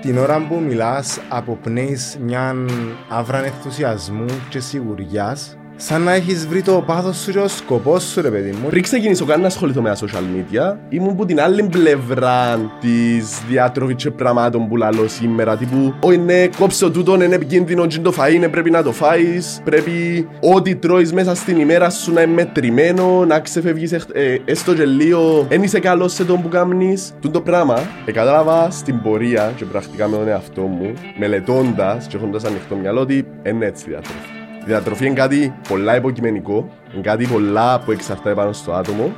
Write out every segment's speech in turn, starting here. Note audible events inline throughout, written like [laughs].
Την ώρα που μιλάς αποπνέεις μια άβρα ενθουσιασμού και σιγουριάς Σαν να έχεις βρει το πάθος σου και ο σκοπός σου ρε παιδί μου. Πριν ξεκινήσω καν να ασχοληθώ με τα social media Ήμουν που την άλλη πλευρά της διάτροφης και πραγμάτων που λαλώ σήμερα Τύπου, «Ω ναι, κόψε τούτο, είναι επικίνδυνο και το φαΐ, ναι, πρέπει να το φάεις Πρέπει ό,τι τρώεις μέσα στην ημέρα σου να είναι μετρημένο Να ξεφεύγεις ε, έστω και λίγο. Εν είσαι καλός σε τον που κάνεις Τούν το πράγμα, ε, κατάλαβα στην πορεία και πρακτικά με τον εαυτό μου Μελετώντας και έχοντας ανοιχτό μυαλό ότι είναι έτσι διατροφή. η διατροφή είναι κάτι πολλά υποκειμενικό, είναι κάτι πολλά που εξαρτάται πάνω στο άτομο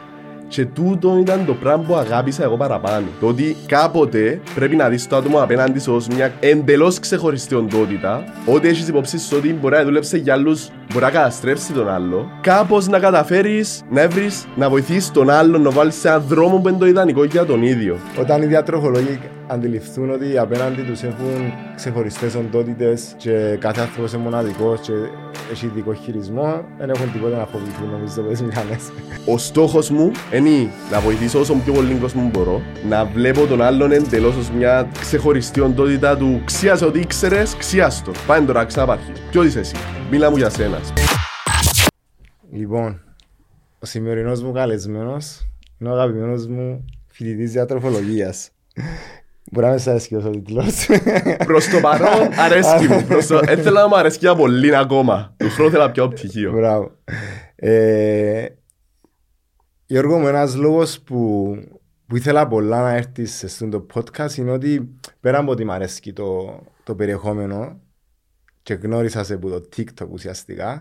και τούτο ήταν το πράγμα που αγάπησα εγώ παραπάνω. Το ότι κάποτε πρέπει να δεις το άτομο απέναντι σου ως μια εντελώς ξεχωριστή οντότητα, ότι έχεις υπόψη σου ότι μπορεί να δουλέψει για άλλους, μπορεί να καταστρέψει τον άλλο, κάπως να καταφέρεις να βρεις, να βοηθήσεις τον άλλο να βάλεις σε έναν δρόμο που είναι το ιδανικό για τον ίδιο. Όταν οι διατροφολόγοι αντιληφθούν ότι απέναντι τους έχουν ξεχωριστές οντότητες και κάθε άνθρωπος είναι μοναδικός και έχει ειδικό χειρισμό, δεν έχουν τίποτα να φοβηθούν νομίζω τις μηχανές. Ο στόχος μου είναι να βοηθήσω όσο πιο πολύ κόσμο μπορώ, να βλέπω τον άλλον εντελώς ως μια ξεχωριστή οντότητα του ξίασε ότι ήξερες, ξίαστο. Πάμε τώρα ξαναπάρχεις. Ποιο είσαι εσύ, μίλα μου για σένα. Λοιπόν, ο σημερινός μου καλεσμένος είναι ο αγαπημένος μου φοιτητής διατροφολογίας. Μπορεί να με σας αρέσκει ο τίτλος. Προς το παρόν αρέσκει μου. Προς το... Έθελα να μου αρέσκει από πολύ ακόμα. Του χρόνου θέλα πιο πτυχίο. Μπράβο. Ε, Γιώργο μου, ένας λόγος που, που ήθελα πολλά να έρθεις σε αυτό το podcast είναι ότι πέρα από ότι μου αρέσκει το, το περιεχόμενο και γνώρισα σε από το TikTok ουσιαστικά,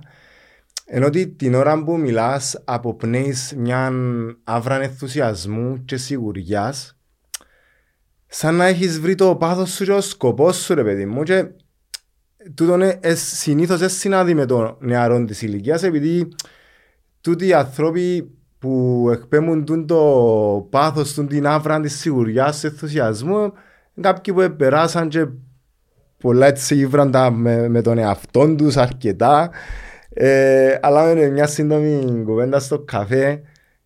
ενώ ότι την ώρα που μιλάς αποπνέεις μια άβρα ενθουσιασμού και σιγουριάς σαν να έχεις βρει το πάθος σου και ο σκοπός σου ρε παιδί μου και τούτο είναι ε, συνήθως έτσι συνάδει με το νεαρό της ηλικίας επειδή τούτοι οι άνθρωποι που εκπέμπουν το πάθος του την άβρα της σιγουριάς του ενθουσιασμού κάποιοι που περάσαν και πολλά έτσι ήβραν με, με τον εαυτό τους αρκετά ε, αλλά με μια σύντομη κουβέντα στο καφέ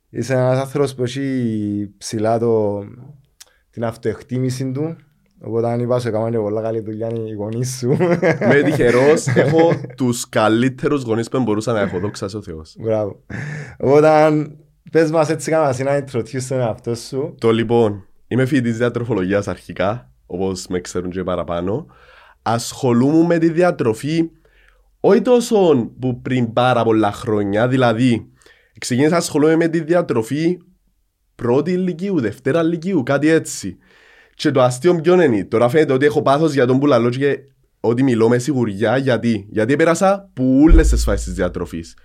είσαι ένας άνθρωπος που έχει ψηλά το, την αυτοεκτίμηση του. Οπότε αν είπα σου έκαναν πολλά καλή δουλειά οι γονείς σου. [laughs] Με τυχερός [laughs] έχω τους καλύτερους γονείς που μπορούσα να έχω, δόξα ο Θεός. Μπράβο. Οπότε πες μας έτσι κάνα να introduce τον εαυτό σου. Το λοιπόν, είμαι φοιτητής διατροφολογίας αρχικά, όπως με ξέρουν και παραπάνω. Ασχολούμαι με τη διατροφή όχι τόσο που πριν πάρα πολλά χρόνια, δηλαδή ξεκίνησα να ασχολούμαι με τη διατροφή πρώτη ηλικίου, δευτέρα ηλικίου, κάτι έτσι. Και το αστείο ποιο είναι, τώρα φαίνεται ότι έχω πάθος για τον πουλαλό και ότι μιλώ με σιγουριά, γιατί, γιατί έπερασα που όλες τις φάσεις της διατροφής.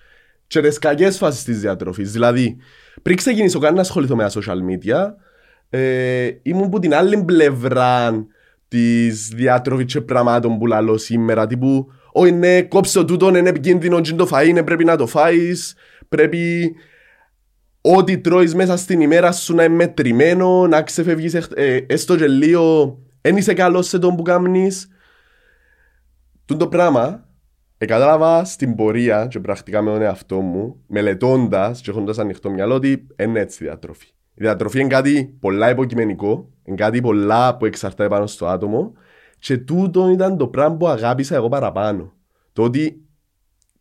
Και τις κακές φάσεις της διατροφής, δηλαδή πριν ξεκινήσω καν να ασχοληθώ με τα social media, ε, ήμουν που την άλλη πλευρά της διατροφή και πραγμάτων που λαλώ σήμερα, τύπου «Όχι ναι, κόψε το τούτο, είναι επικίνδυνο και το φαΐ, ναι, πρέπει να το φάεις, πρέπει ό,τι τρώεις μέσα στην ημέρα σου να είναι μετρημένο, να ξεφεύγεις ε, έστω και λίγο, δεν είσαι καλός σε τον που κάνεις. Τον το πράγμα, κατάλαβα στην πορεία και πρακτικά με τον εαυτό μου, μελετώντας και έχοντας ανοιχτό μυαλό ότι είναι έτσι η διατροφή. Η διατροφή είναι κάτι πολλά υποκειμενικό, είναι κάτι πολλά που εξαρτάται πάνω στο άτομο και τούτο ήταν το πράγμα που αγάπησα εγώ παραπάνω. Το ότι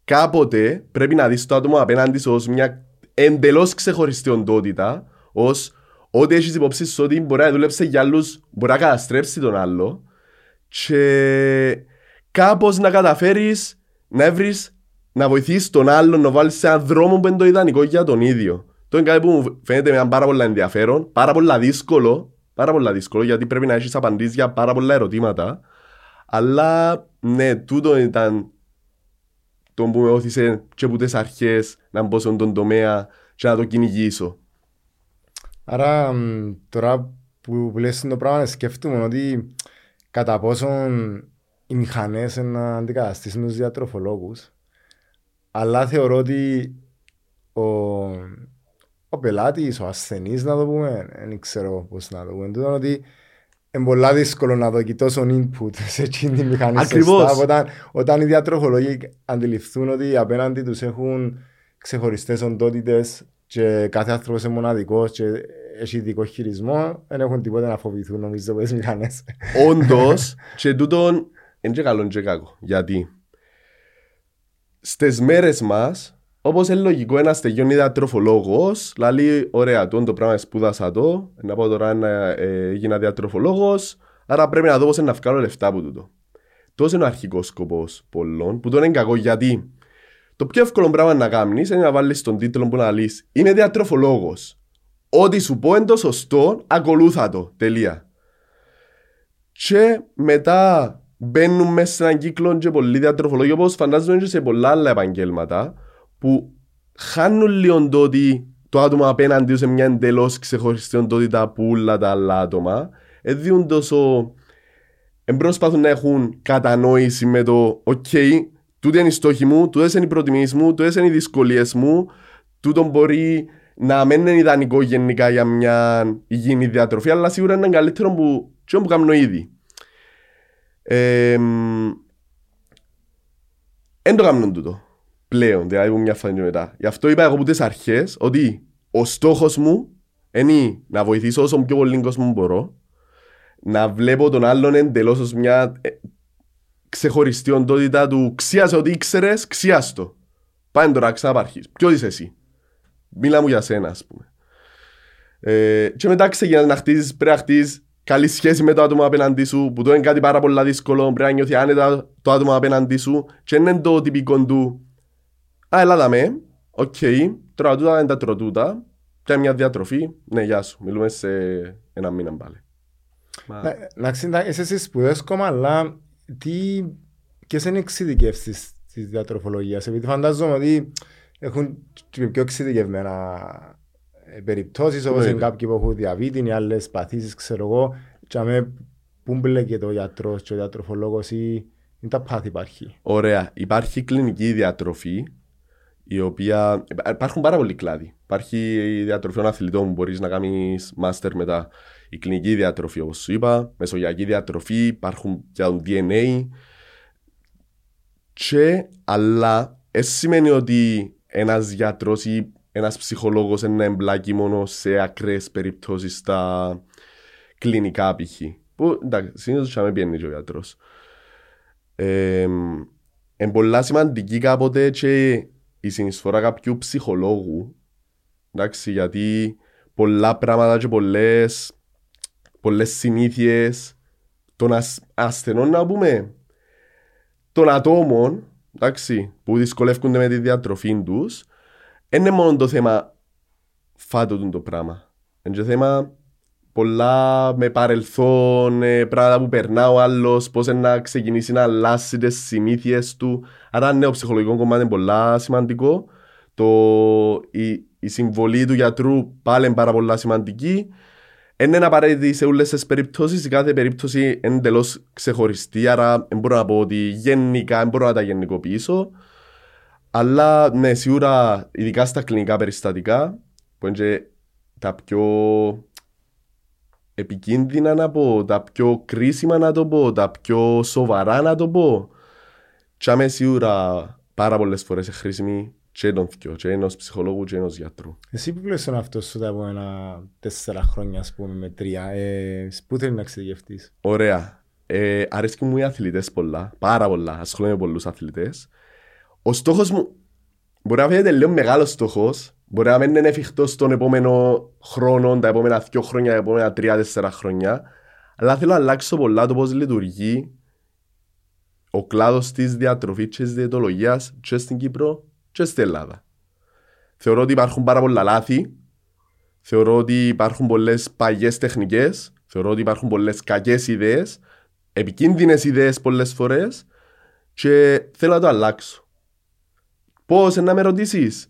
κάποτε πρέπει να δεις το άτομο απέναντι σου ως μια εντελώς ξεχωριστή οντότητα, ως ότι έχεις υπόψη σου ότι μπορεί να δουλέψει για άλλους, μπορεί να καταστρέψει τον άλλο, και κάπως να καταφέρεις να βρεις να βοηθήσει τον άλλον να βάλεις σε έναν δρόμο που είναι το ιδανικό για τον ίδιο. Το είναι κάτι που μου φαίνεται με πάρα πολύ ενδιαφέρον, πάρα πολύ δύσκολο, πάρα πολύ δύσκολο γιατί πρέπει να έχεις απαντήσεις για πάρα πολλά ερωτήματα. Αλλά ναι, τούτο ήταν το που με όθησε και από τις αρχές να μπω σε τον τομέα και να το κυνηγήσω. Άρα τώρα που λες το πράγμα σκέφτομαι ότι κατά πόσον οι μηχανές να αντικαταστήσουν τους διατροφολόγους αλλά θεωρώ ότι ο, ο πελάτης, ο ασθενής να το πούμε, δεν ξέρω πώς να το πούμε, ότι είναι πολύ δύσκολο να δω τόσο input [laughs] σε εκείνη τη μηχανή Ακριβώς. Όταν, όταν οι διατροφολόγοι αντιληφθούν ότι απέναντι τους έχουν ξεχωριστές οντότητες και κάθε άνθρωπος είναι μοναδικός και έχει ειδικό χειρισμό, δεν έχουν τίποτα να φοβηθούν νομίζω από τις μηχανές. Όντως, [laughs] και τούτον είναι και καλό και κακό. Γιατί στις μέρες μας, όπως είναι λογικό ένας τελειώνει διατροφολόγος, λέει ωραία, τούτο το πράγμα σπούδασα το, να πω τώρα να ε, έγινα διατροφολόγος, άρα πρέπει να δω πώς είναι να βγάλω λεφτά από τούτο. Τόσος είναι ο αρχικός σκοπός πολλών, που τώρα είναι κακό γιατί το πιο εύκολο πράγμα να κάνεις είναι να βάλεις τον τίτλο που να λύσεις. Είμαι διατροφολόγος. Ό,τι σου πω είναι το σωστό, ακολούθα το. Τελεία. Και μετά μπαίνουν μέσα σε έναν κύκλο και πολλοί διατροφολόγοι, όπως φαντάζομαι και σε πολλά άλλα επαγγέλματα, που χάνουν λίγο το ότι το άτομο απέναντι σε μια εντελώς ξεχωριστή οντότητα που όλα τα άλλα άτομα, έδιουν τόσο. Εμπρόσπαθουν να έχουν κατανόηση με το OK, τούτη είναι η στόχη μου, τούτες είναι οι προτιμήσεις μου, τούτες είναι οι δυσκολίες μου, τούτο μπορεί να μην είναι ιδανικό γενικά για μια υγιεινή διατροφή, αλλά σίγουρα είναι καλύτερο που, που κάνω ήδη. Δεν το κάνουν τούτο πλέον, δηλαδή μια φανή μετά. Γι' αυτό είπα εγώ από τις αρχές ότι ο στόχος μου είναι να βοηθήσω όσο πιο πολύ κόσμο μπορώ, να βλέπω τον άλλον εντελώς ως μια ε, ξεχωριστή οντότητα του ξίασε ότι ήξερες, ξιάστο. Πάμε τώρα ξαναπάρχεις. Ποιο είσαι εσύ; Μίλα μου για σένα, ας πούμε. Ε, και μετά ξεκινάς να χτίζεις, πρέπει να χτίζεις καλή σχέση με το άτομο απέναντί σου, που το είναι κάτι πάρα πολύ δύσκολο, πρέπει να νιώθει άνετα το άτομο απέναντί σου και είναι το τυπικό του «Α, έλα με, οκ, okay, τρώω είναι τα τροτούτα, και μια διατροφή, ναι, γεια σου, μιλούμε σε ένα μήνα πάλι». Να ξέρετε, είσαι στις σπουδές κόμμα, αλλά τι, ποιες είναι οι εξειδικεύσεις της διατροφολογίας, επειδή φαντάζομαι ότι έχουν πιο εξειδικευμένα ε, περιπτώσεις όπως είναι κάποιοι που έχουν διαβήτη ή άλλες παθήσεις ξέρω εγώ. Και με πού μπλέκει το γιατρός και ο διατροφολόγος ή είναι τα πάθη υπάρχει. Ωραία. Υπάρχει κλινική διατροφή η οποία... Υπάρχουν πάρα πολλοί κλάδοι. Υπάρχει η διατροφή των αθλητών που μπορείς να κάνεις μάστερ μετά. Η κλινική διατροφή όπως σου είπα, μεσογειακή διατροφή, υπάρχουν και το DNA και αλλά δεν σημαίνει ότι ένας γιατρός ή ένας ψυχολόγος να εμπλάκει μόνο σε ακραίες περιπτώσεις στα κλινικά π.χ. Που εντάξει, συνήθως θα με πιένει και ο γιατρός. Ε, είναι πολλά σημαντική κάποτε και η συνεισφορά κάποιου ψυχολόγου εντάξει, γιατί πολλά πράγματα και πολλές, πολλές συνήθειες των ασθενών να πούμε των ατόμων εντάξει, που δυσκολεύονται με τη διατροφή τους είναι μόνο το θέμα φάτο το πράγμα. Είναι το θέμα πολλά με παρελθόν, ε, πράγματα που περνά ο άλλος, πώς να ξεκινήσει να αλλάσει τις συνήθειες του. Άρα, ναι, ο ψυχολογικό κομμάτι είναι πολλά σημαντικό. Το, η, η συμβολή του γιατρού πάλι είναι πάρα πολλά σημαντική. Δεν είναι απαραίτητη σε όλες τις περιπτώσεις. Η κάθε περίπτωση είναι εντελώς ξεχωριστή. Άρα, δεν μπορώ να πω ότι γενικά δεν μπορώ να τα γενικοποιήσω. Αλλά ναι, σίγουρα, ειδικά στα κλινικά περιστατικά, που είναι και τα πιο επικίνδυνα να πω, τα πιο κρίσιμα να το πω, τα πιο σοβαρά να το πω. Και είμαι σίγουρα πάρα πολλές φορές χρήσιμη και τον θυκιο, και ενός ψυχολόγου και ενός γιατρού. Εσύ που πλέον αυτός σου τα ένα τέσσερα χρόνια, ας πούμε, με τρία, ε, πού θέλεις να εξειδικευτείς. Ωραία. Ε, αρέσκει μου οι αθλητές πολλά, πάρα πολλά, ασχολούμαι με πολλούς αθλητές. Ο στόχος μου, μπορεί να φαίνεται λίγο μεγάλος στόχος, Μπορεί να μην είναι εφικτό στον επόμενο χρόνο, τα επόμενα δύο χρόνια, τα επόμενα τρία-τέσσερα χρόνια. Αλλά θέλω να αλλάξω πολλά το πώς λειτουργεί ο κλάδος της διατροφής και της διαιτολογίας και στην Κύπρο και στην Ελλάδα. Θεωρώ ότι υπάρχουν πάρα πολλά λάθη. Θεωρώ ότι υπάρχουν πολλές παγιέ τεχνικές. Θεωρώ ότι υπάρχουν πολλές κακές ιδέες. Επικίνδυνες ιδέες πολλές φορές. Και θέλω να το αλλάξω. Πώς να με ρωτήσεις,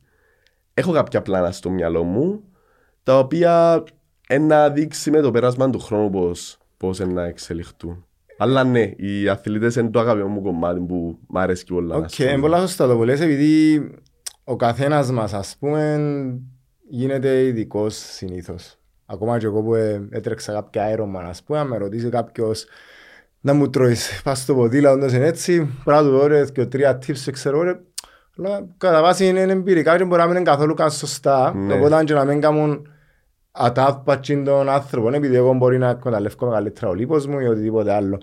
έχω κάποια πλάνα στο μυαλό μου, τα οποία να δείξει με το πέρασμα του χρόνου πώς, πώς να εξελιχθούν. Αλλά ναι, οι αθλητές είναι το αγαπημένο μου κομμάτι που μου αρέσει πολλά. Οκ, okay, είναι πολλά σωστά το που λες, επειδή ο καθένας μας, ας πούμε, γίνεται ειδικός συνήθως. Ακόμα και εγώ που ε, έτρεξα κάποια αέρωμα, ας πούμε, αν με ρωτήσει κάποιος να μου τρώεις πας στο ποδήλατο, όντως είναι έτσι, πράγμα του δώρε και τρία tips, ξέρω, Αλλά κατά βάση είναι εμπειρικά και μπορεί να μην είναι καθόλου καν σωστά. Ναι. Οπότε αν και να μην κάνουν ατάφπατσι τον άνθρωπο, επειδή εγώ μπορεί να εκμεταλλεύω καλύτερα ο λίπος μου ή οτιδήποτε άλλο.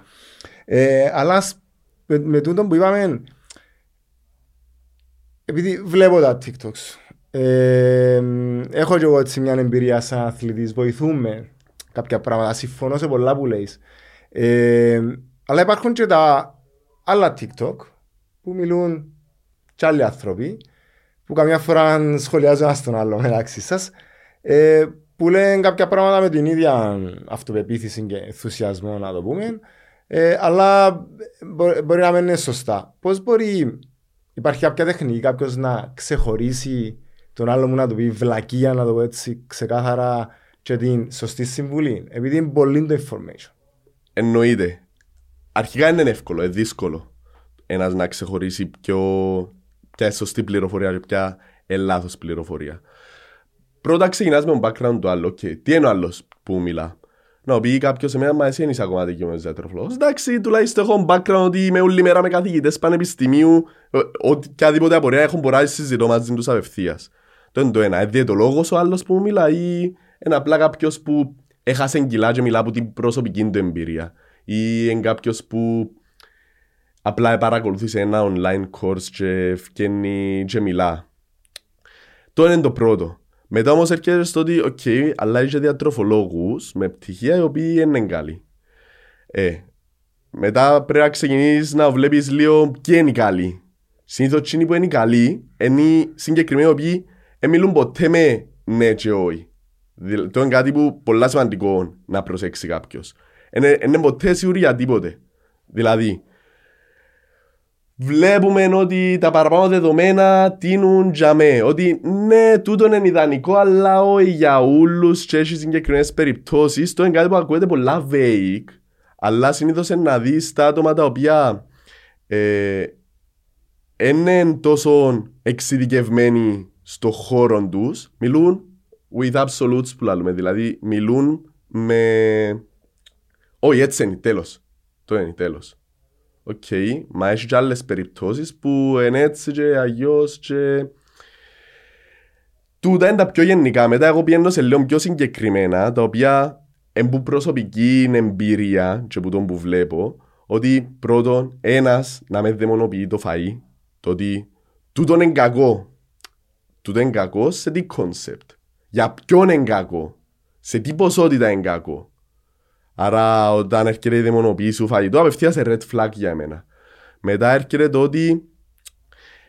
Ε, αλλά ας- με, με τούτο που είπαμε, επειδή βλέπω τα TikToks, ε, έχω και εγώ έτσι μια εμπειρία σαν αθλητής, βοηθούμε κάποια πράγματα, συμφωνώ σε πολλά που λέεις. Ε, αλλά υπάρχουν και τα άλλα TikTok που μιλούν και άλλοι άνθρωποι που καμιά φορά σχολιάζουν ένας τον άλλο μεταξύ σας ε, που λένε κάποια πράγματα με την ίδια αυτοπεποίθηση και ενθουσιασμό να το πούμε ε, αλλά μπο- μπορεί να μην είναι σωστά. Πώς μπορεί, υπάρχει κάποια τεχνική κάποιος να ξεχωρίσει τον άλλο μου να του πει βλακεία να το πω έτσι ξεκάθαρα και την σωστή συμβουλή επειδή είναι πολύ το information. Εννοείται. Αρχικά είναι εύκολο, είναι δύσκολο ένας να ξεχωρίσει ποιο, ποια είναι σωστή πληροφορία και ποια είναι λάθος πληροφορία. Πρώτα ξεκινάς με τον background του άλλου. Okay. Τι είναι ο άλλος που μιλά; Να πει κάποιος εμένα μα εσύ είσαι ακόμα δικαιωμένος διατροφλός. Εντάξει, τουλάχιστον έχω background ότι είμαι όλη μέρα με καθηγητές πανεπιστημίου. Οποιαδήποτε απορία έχουν μπορεί να συζητώ μαζί τους απευθείας. Το είναι το ένα. Είναι διαιτολόγος ο άλλος που μιλά ή είναι απλά κάποιος που έχασε κιλά και μιλά από την προσωπική του εμπειρία. Ή είναι κάποιος που απλά παρακολουθήσει ένα online course και βγαίνει και μιλά. Το είναι το πρώτο. Μετά όμως έρχεται στο ότι, οκ, αλλά είσαι διατροφολόγους με πτυχία οι οποίοι είναι καλοί. Ε, μετά πρέπει να ξεκινήσεις να βλέπεις λίγο ποιοι είναι οι καλοί. Συνήθως εκείνοι που είναι οι καλοί είναι οι συγκεκριμένοι οι οποίοι δεν μιλούν ποτέ με ναι και όχι. Δηλαδή, Το είναι κάτι που πολλά σημαντικό να προσέξει κάποιος. Είναι, είναι ποτέ σίγουροι για τίποτε. Δηλαδή, βλέπουμε ότι τα παραπάνω δεδομένα τίνουν για με. Ότι ναι, τούτο είναι ιδανικό, αλλά όχι για όλους και έχει συγκεκριμένες περιπτώσεις. Το είναι κάτι που ακούγεται πολλά vague, αλλά συνήθως είναι να δεις τα άτομα τα οποία ε, είναι τόσο εξειδικευμένοι στο χώρο τους, μιλούν with absolutes που λέμε, δηλαδή μιλούν με... Όχι, έτσι είναι, τέλος. Το είναι, τέλος. Οκ, μα έχει και άλλες περιπτώσεις που είναι έτσι και αγιώς και... Τούτα είναι τα πιο γενικά. Μετά εγώ πιένω σε λίγο πιο συγκεκριμένα, τα οποία είναι που προσωπική εμπειρία και που τον που βλέπω, ότι πρώτον, ένας να με δαιμονοποιεί το φαΐ, το ότι τούτο είναι κακό. Τούτο είναι κακό σε τι concept. Για ποιον είναι κακό; Σε τι ποσότητα είναι κακό; Άρα όταν έρχεται η δαιμονοποίηση του φαγητού απευθείας σε red flag για μένα. Μετά έρχεται το ότι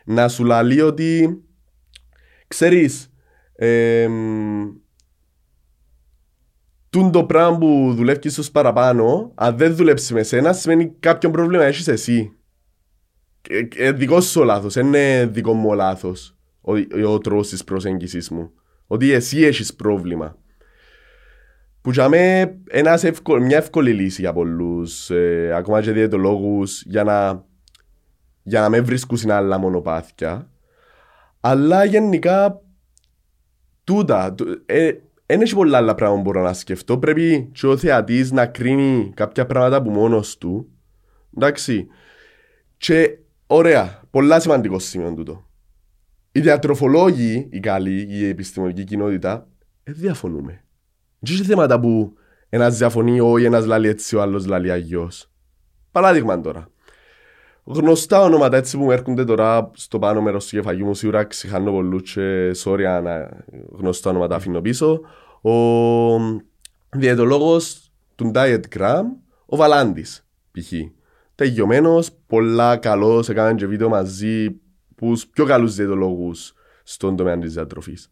να σου λαλεί ότι ξέρεις εμ, τούν το πράγμα που δουλεύει στους παραπάνω αν δεν δουλέψεις με σένα σημαίνει κάποιο πρόβλημα έχεις εσύ. Ε, ε, δικό σου ο λάθος, δεν είναι δικό μου ο λάθος ο, ο τρόπος της προσέγγισης μου. Ότι εσύ έχεις πρόβλημα. Που για μέ ένας εύκολ, μια εύκολη λύση για πολλούς, ε, ακόμα και διαιτολόγους, για να, για να με βρίσκουν άλλα μονοπάτια. Αλλά γενικά, τούτα, του- ε, δεν έχει πολλά άλλα πράγματα που μπορώ να σκεφτώ. Πρέπει και ο θεατής να κρίνει κάποια πράγματα από μόνος του. Εντάξει. Και ωραία, πολλά σημαντικό σημείο τούτο. Οι διατροφολόγοι, οι καλοί, η επιστημονική κοινότητα, δεν διαφωνούμε. Δεν είναι θέματα που ένας διαφωνεί, όχι ένας λαλεί έτσι, ο άλλος λαλεί αγιώς. Παράδειγμα τώρα. Γνωστά ονόματα έτσι που μου έρχονται τώρα στο πάνω μέρος του κεφαλιού μου, σίγουρα ξεχάνω πολλούς και sorry αν γνωστά ονόματα αφήνω πίσω. Ο διαιτολόγος του Diet Gram, ο Βαλάντης, π.χ. Τελειωμένος, πολλά καλός, έκαναν και βίντεο μαζί που πιο καλούς διαιτολόγους στον τομέα της διατροφής.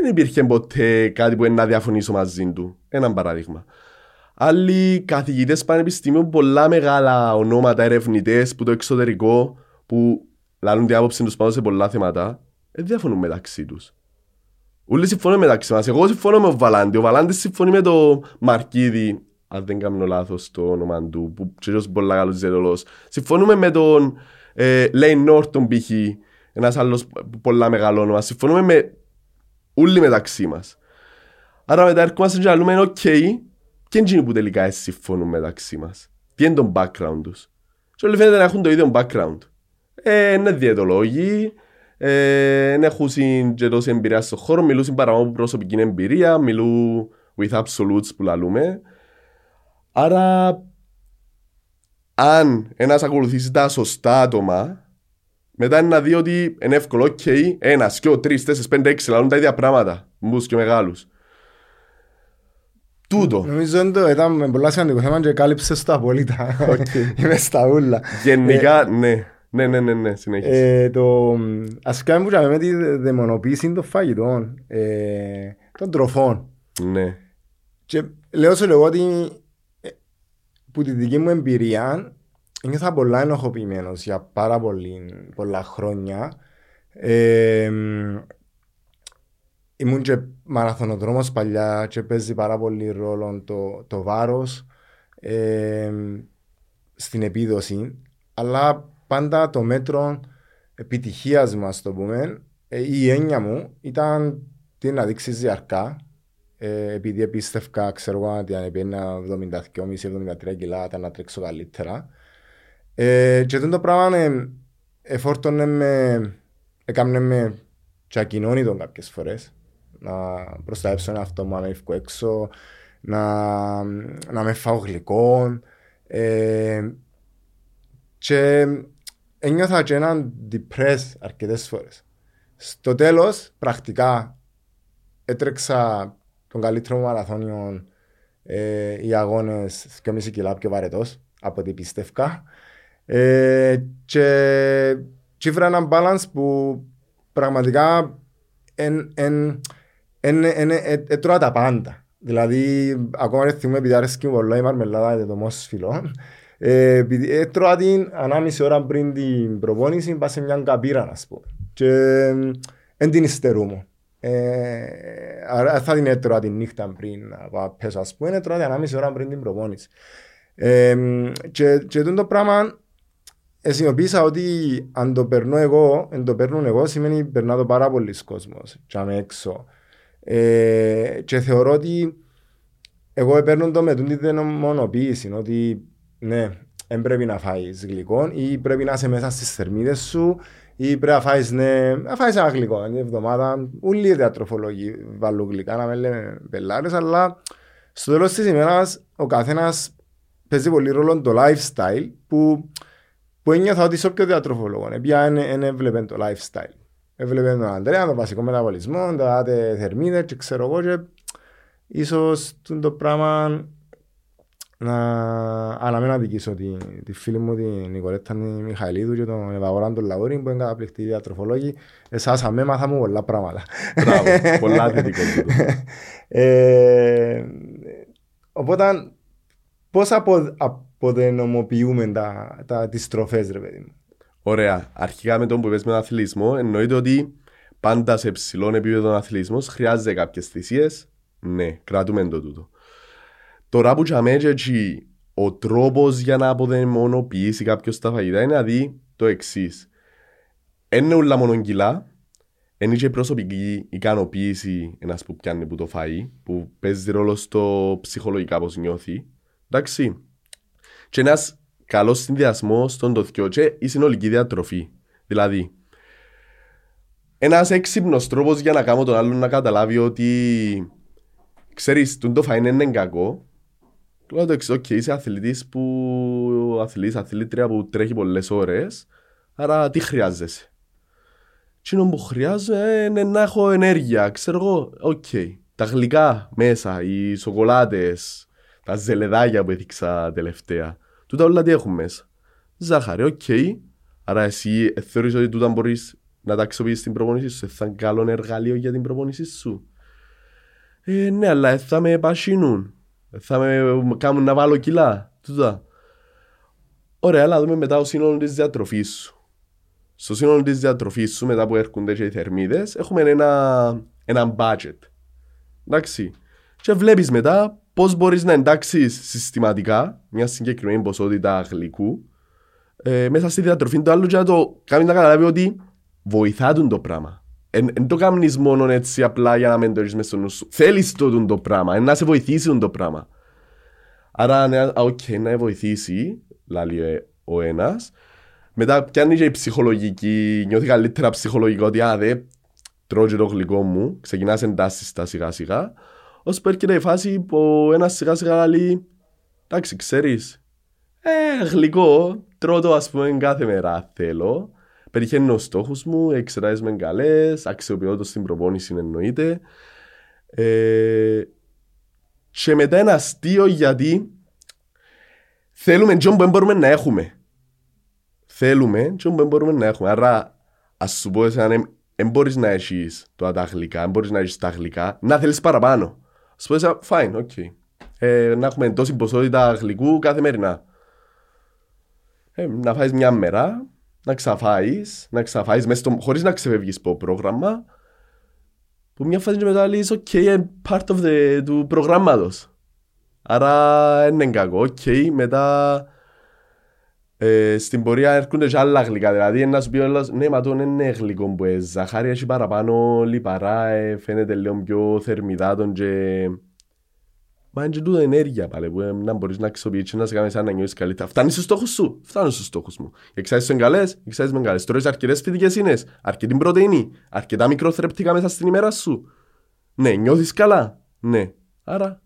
Δεν υπήρχε ποτέ κάτι που είναι να διαφωνήσω μαζί του. Ένα παράδειγμα. Άλλοι καθηγητές πανεπιστημίου, πολλά μεγάλα ονόματα, ερευνητές που το εξωτερικό, που λαλούν την άποψη τους πάνω σε πολλά θέματα, δεν διαφωνούν μεταξύ τους. Όλοι συμφωνούν μεταξύ μας. Εγώ συμφωνώ με τον Βαλάντη. Ο Βαλάντης συμφωνεί με τον Μαρκίδη, αν δεν κάνω λάθος το όνομα του, που ξέρεις πολλά καλός διαιτολός. Συμφωνούμε με τον ε, Λέιν Νόρτον π.χ. Ένας άλλος πολλά μεγάλο όνομα. Συμφωνούμε με όλοι μεταξύ μας. Άρα μετά έρχομαστε και λέμε, οκ, και είναι που τελικά συμφωνούν μεταξύ μας; Τι είναι το background τους; Και όλοι φαίνεται να έχουν το ίδιο background. Ε, είναι διαιτολόγοι, ε, δεν έχουν και τόση εμπειρία στον χώρο, μιλούν παραπάνω από προσωπική εμπειρία, μιλούν with absolutes που λαλούμε. Άρα, αν ένας ακολουθήσει τα σωστά άτομα, μετά είναι να δει ότι είναι εύκολο, ok, okay, ένα, δυο, τρεις, τέσσερις, πέντε, έξι, λαλούν τα ίδια πράγματα, μπούς και μεγάλους. Τούτο. Νομίζω ότι ήταν πολλά σημαντικό θέμα και κάλυψες το απόλυτα. Okay. [laughs] Είμαι στα ούλα. Γενικά, ναι. Ναι, ναι, ναι, ναι, συνέχισε. Ε, το, ας κάνουμε με τη δαιμονοποίηση των φαγητών, ε, των τροφών. Ναι. Και λέω σου εγώ ότι ε, που τη δική μου εμπειρία νιώθα πολλά ενοχοποιημένος για πάρα πολύ, πολλά χρόνια. Ε, ήμουν και μαραθωνοδρόμος παλιά και παίζει πάρα πολύ ρόλο το, το βάρος ε, στην επίδοση. Αλλά πάντα το μέτρο επιτυχίας μας το πούμε, ε, η έννοια μου ήταν τι να δείξεις διαρκά ε, επειδή επίστευκα, ξέρω εγώ, ότι αν πήγαινα 72,5-73 κιλά ήταν να τρέξω καλύτερα. Ε, και το πράγμα ε, εφόρτωνε με, έκαμε με και ακοινώνει κάποιες φορές να προστατεύσω ένα αυτό μου αν έξω, να, να με φάω γλυκό. Ε, και ένιωθα και έναν depress αρκετές φορές. Στο τέλος, πρακτικά, έτρεξα τον καλύτερο μου μαραθώνιο ε, οι αγώνες 2,5 κιλά πιο βαρετός από ό,τι πίστευκα. Ε, και τσίφρα έναν balance που πραγματικά έτρωα τα πάντα. Δηλαδή, ακόμα δεν θυμούμαι επειδή άρεσε και πολλά η μαρμελάδα για το μόσος φιλών. Ε, έτρωα την ανάμιση ώρα πριν την προπόνηση, πάω σε μια καπήρα, να πούμε. Και δεν την υστερούμε. Ε, θα την έτρωα την νύχτα πριν να πέσω, ας πούμε, έτρωα την ανάμιση ώρα πριν την προπόνηση. Ε, και, και το πράγμα αισιοποίησα ότι αν το περνώ εγώ, αν το παίρνουν εγώ, σημαίνει περνά το πάρα πολλοί κόσμος και είμαι έξω. Ε, και θεωρώ ότι εγώ παίρνω το με την δαιμονοποίηση, ότι ναι, δεν πρέπει να φάεις γλυκό ή πρέπει να είσαι μέσα στις θερμίδες σου ή πρέπει να φάεις, ναι, να φάεις ένα γλυκό. Την εβδομάδα, όλοι οι διατροφολόγοι βάλουν γλυκά, να με λένε πελάρες, αλλά στο τέλος της ημέρας ο καθένας παίζει πολύ ρόλο το lifestyle που, που ένιωθα ότι σε όποιο διατροφολόγο πια δεν έβλεπε το lifestyle. Έβλεπε τον Αντρέα, τον βασικό μεταβολισμό, τα θερμίδες και ξέρω εγώ και ίσως το πράγμα να... Αλλά μην αδικήσω τη, τη φίλη μου την Νικολέτα Μιχαηλίδου και τον Ευαγοράν τον Λαούριν που είναι καταπληκτικοί διατροφολόγοι. Εσάς αμέ μάθα μου πολλά πράγματα. Μπράβο, πολλά θετικό. ε, οπότε πώς απο, αποδενομοποιούμε τα, τα, τις τροφές ρε παιδί μου. Ωραία. Αρχικά με τον που είπες με τον αθλητισμό εννοείται ότι πάντα σε ψηλό επίπεδο αθλητισμός χρειάζεται κάποιες θυσίες. Ναι, κρατούμε το τούτο. Τώρα που τσαμέ και ο τρόπος για να αποδαιμονοποιήσει κάποιος τα φαγητά είναι να δει το εξής. Είναι όλα μόνο κιλά, είναι και προσωπική ικανοποίηση ένας που πιάνει που το φάει, που παίζει ρόλο στο ψυχολογικά πώ νιώθει. Εντάξει. Και ένας καλός συνδυασμός στον το δυο και η συνολική διατροφή. Δηλαδή, ένας έξυπνος τρόπος για να κάνω τον άλλον να καταλάβει ότι ξέρεις, το φάει είναι κακό, Λέω το εξής, okay, είσαι αθλητής που αθλητής, αθλήτρια που τρέχει πολλές ώρες, άρα τι χρειάζεσαι; Τι που χρειάζεται είναι να έχω ενέργεια, ξέρω εγώ, ok. Okay. Τα γλυκά μέσα, οι σοκολάτες, τα ζελεδάκια που έδειξα τελευταία, τούτα όλα τι έχουν μέσα. Ζάχαρη, ok. Okay. Άρα εσύ θεωρείς ότι τούτα μπορείς να τα αξιοποιήσεις στην προπόνηση σου, θα είναι καλό εργαλείο για την προπόνηση σου. Ε, ναι, αλλά θα με παχύνουν θα με κάνουν να βάλω κιλά. Τούτα. Ωραία, αλλά δούμε μετά το σύνολος της διατροφής σου. Στο σύνολο της διατροφής σου, μετά που έρχονται και οι θερμίδες, έχουμε ένα, ένα budget. Εντάξει. Και βλέπεις μετά πώς μπορείς να εντάξεις συστηματικά μια συγκεκριμένη ποσότητα γλυκού ε, μέσα στη διατροφή του άλλου και να το κάνει να καταλάβει ότι βοηθά το πράγμα. Δεν το κάνεις μόνο έτσι απλά για να μην το έχεις μέσα στο νου σου. Θέλεις το, το πράγμα, να σε βοηθήσει το πράγμα. Άρα, ναι, ok, okay, να βοηθήσει, λέει ο ένας. Μετά πιάνει και η ψυχολογική, νιώθει καλύτερα ψυχολογικά ότι α, δε, τρώω και το γλυκό μου, ξεκινάς εντάσεις τα σιγά σιγά, ώσπου που έρχεται η φάση που ένας σιγά σιγά λέει, εντάξει ξέρεις, ε, γλυκό, τρώω το ας πούμε κάθε μέρα θέλω, πετυχαίνω στόχους μου, εξετάσεις με καλές, αξιοποιώ το στην προπόνηση εννοείται. Ε, και μετά ένα αστείο γιατί θέλουμε τζον που μπορούμε να έχουμε. Θέλουμε τζον που μπορούμε να έχουμε. Άρα ας σου πω εσένα δεν μπορείς να έχεις το τα γλυκά, δεν μπορείς να έχεις τα γλυκά, να θέλεις παραπάνω. Ας πω εσένα, fine, ok. Ε, να έχουμε τόση ποσότητα γλυκού καθημερινά. Ε, να φάεις μια μέρα, να ξαφάεις, να ξαφάεις μέσα στο, χωρίς να ξεφεύγεις από πρόγραμμα, που μια φάση και μετά λες, ok, I'm part of the, του προγράμματος. Άρα είναι κακό, ok, μετά ε, στην πορεία έρχονται και άλλα γλυκά, δηλαδή να σου πει όλος, ναι, μα το είναι γλυκό που ε, ζαχάρι έχει παραπάνω λιπαρά, ε, φαίνεται λίγο πιο θερμιδάτον και Μα είναι και τούτο ενέργεια πάλι που να μπορείς να αξιοποιήσεις και να σε κάνεις σαν να νιώσεις καλύτερα. Φτάνεις στους στόχους σου, φτάνεις στους στόχους μου. Οι εξάσεις είναι καλές, οι εξάσεις είναι καλές. Τρώεις αρκετές φυτικές ίνες, αρκετή πρωτεΐνη, αρκετά μικροθρεπτικά μέσα στην ημέρα σου. Ναι, νιώθεις καλά. Ναι. Άρα,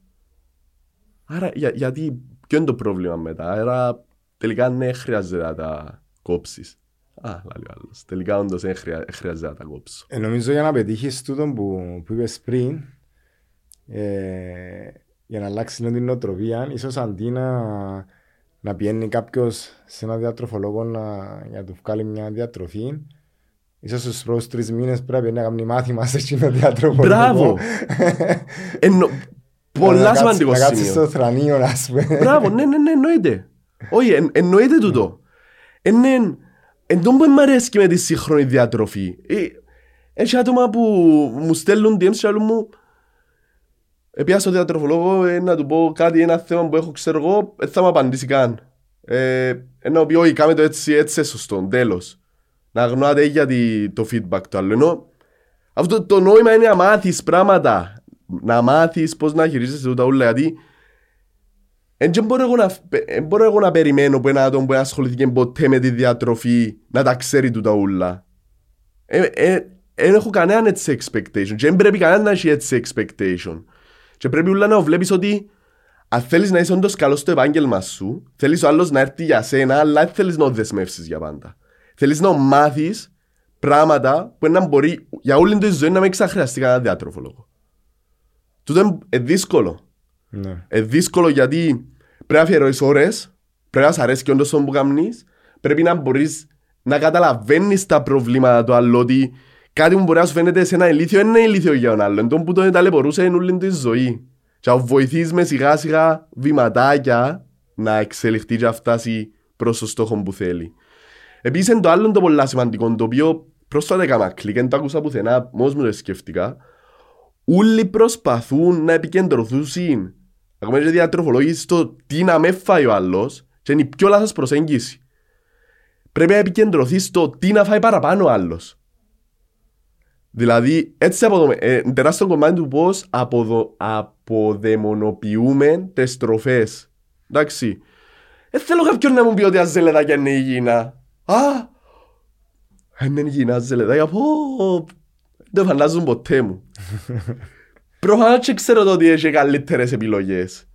άρα για, γιατί, ποιο είναι το πρόβλημα μετά; Άρα τελικά ναι, χρειάζεται να τα κόψεις. Α, λέει ο άλλος. Τελικά όντως δεν χρειάζεται να τα κόψω. Ε, νομίζω για να πετύχεις τούτο που, που είπες πριν, ε, για να αλλάξεις την νοοτροπία, ίσως αντί να, να πηγαίνει κάποιος σε ένα διατροφολόγο να, για να του βγάλει μια διατροφή, ίσως στους πρώτους τρεις μήνες πρέπει να κάνει μάθημα σε εκείνο διατροφολόγο. Μπράβο! [laughs] Εννο... Πολλά σημαντικό σημείο. Να κάτσεις στο θρανείο, να πούμε. Μπράβο, ναι, ναι, ναι, εννοείται. Όχι, εν, εννοείται τούτο. Είναι, εν τόν που μ' αρέσει με τη σύγχρονη διατροφή. Ε, έχει άτομα που μου στέλνουν DMs και μου Επία στο διατροφολόγο ε, να του πω κάτι, ένα θέμα που έχω ξέρω εγώ, δεν θα μου απαντήσει καν. Ε, ενώ πει όχι, κάμε το έτσι, έτσι σωστό, τέλος. Να γνώατε για το feedback του άλλου. Ενώ αυτό το νόημα είναι να μάθεις πράγματα. Να μάθεις πώς να χειρίζεσαι τα ούλα, γιατί δεν μπορώ, εγώ να, μπορώ εγώ να περιμένω που ένα άτομο που ασχολήθηκε ποτέ με τη διατροφή να τα ξέρει του τα ούλα. Δεν ε, ε, έχω κανέναν έτσι expectation και δεν πρέπει κανέναν να έχει έτσι expectation. Και πρέπει ούλα να βλέπεις ότι αν θέλεις να είσαι όντως καλός στο επάγγελμα σου, θέλεις ο άλλος να έρθει για σένα, αλλά δεν θέλεις να δεσμεύσεις για πάντα. Θέλεις να μάθεις πράγματα που να μπορεί για όλη τη ζωή να μην ξαχρειαστεί κανένα διάτροφο λόγο. Τούτο είναι δύσκολο. Ναι. Είναι δύσκολο γιατί πρέπει να αφιερώσεις ώρες, πρέπει να σ' αρέσει και όντως που κάνεις, πρέπει να μπορείς να καταλαβαίνεις τα προβλήματα του άλλου, ότι κάτι που μπορεί να σου φαίνεται σε ένα ηλίθιο είναι ηλίθιο για τον άλλον. Τον που τον ταλαιπωρούσε είναι όλη τη ζωή. Και να βοηθείς με σιγά σιγά βηματάκια να εξελιχθεί και να φτάσει προς το στόχο που θέλει. Επίσης είναι το άλλο το πολύ σημαντικό, το οποίο πρόσφατα έκανα κλικ, δεν το άκουσα πουθενά, μόνος μου το σκέφτηκα. Όλοι προσπαθούν να επικεντρωθούν ακόμα και διατροφολόγοι στο τι να με φάει ο άλλος και είναι η πιο λάθος προσέγγιση. Πρέπει να επικεντρωθεί στο τι να φάει παραπάνω ο άλλος. Δηλαδή, έτσι αποδομε... ε, τεράστιο κομμάτι του πώς αποδο... αποδαιμονοποιούμε τις τροφές. Εντάξει. Δεν θέλω κάποιον να μου πει ότι αζελεδάκια είναι υγιεινά. Α! Είναι υγιεινά ζελεδάκια. Πω! Δεν φαντάζουν ποτέ μου. [laughs] Προφανώς και ξέρω ότι έχει καλύτερες επιλογές.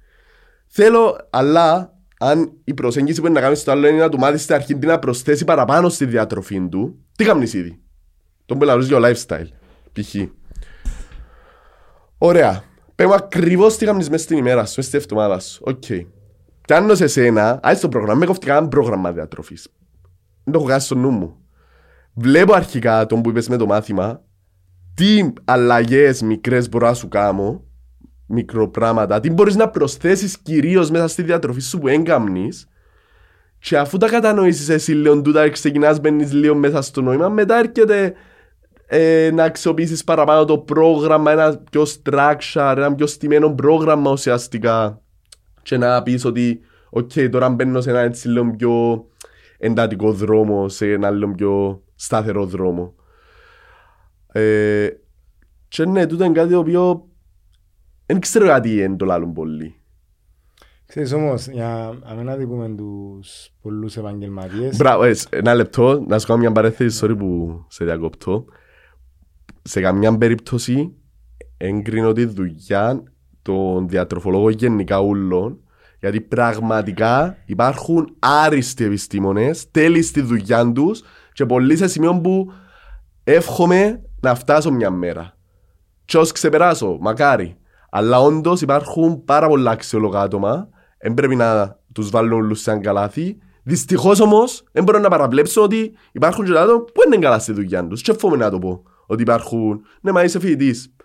Θέλω, αλλά αν η προσέγγιση που είναι να κάνεις στο άλλο είναι να του μάθεις στην αρχή να προσθέσει παραπάνω στη διατροφή του, τι κάνεις ήδη; Τον που για lifestyle. Π.χ. Ωραία. Πέμπω ακριβώς τι κάνεις μέσα στην ημέρα σου, μέσα στην εβδομάδα σου. Οκ. Πιάνω σε σένα, άι στο πρόγραμμα, με κοφτεί κανένα πρόγραμμα διατροφής. Δεν το έχω κάνει στο νου μου. Βλέπω αρχικά τον που είπες με το μάθημα, τι αλλαγές μικρές μπορώ να σου κάνω, μικροπράγματα, τι μπορείς να προσθέσεις κυρίως μέσα στη διατροφή σου που έγκαμνεις και αφού τα κατανοήσεις εσύ λίγο τούτα ξεκινάς μπαίνεις λίγο μέσα στο νόημα, μετά έρχεται ε, να αξιοποιήσεις παραπάνω το πρόγραμμα, ένα πιο structure, ένα πιο στημένο πρόγραμμα ουσιαστικά και να πεις ότι ok, τώρα μπαίνω σε ένα έτσι λίγο πιο εντατικό δρόμο, σε ένα λίγο πιο σταθερό δρόμο. Ε, και ναι, τούτο είναι κάτι το οποίο δεν ξέρω γιατί είναι το λάλλον πολύ. Ξέρεις όμως, για να μην αδικούμε τους πολλούς επαγγελματίες. Μπράβο, ε, ένα λεπτό, να σου κάνω μια παρέθεση, sorry που σε διακόπτω. Σε καμιά περίπτωση έγκρινω τη δουλειά των διατροφολόγων γενικά ούλων γιατί πραγματικά υπάρχουν άριστοι επιστήμονες, τέλειοι στη δουλειά τους και πολλοί σε σημείο που εύχομαι να φτάσω μια μέρα. Και ως ξεπεράσω, μακάρι. Αλλά όντως υπάρχουν πάρα πολλά αξιόλογα άτομα, δεν πρέπει να τους βάλουν όλους σε ένα καλάθι. Δυστυχώς όμως, δεν μπορώ να παραβλέψω ότι υπάρχουν και άτομα που είναι καλά στη δουλειά τους. Και εύχομαι να το πω, ότι υπάρχουν. Ναι, μα είσαι φοιτητής.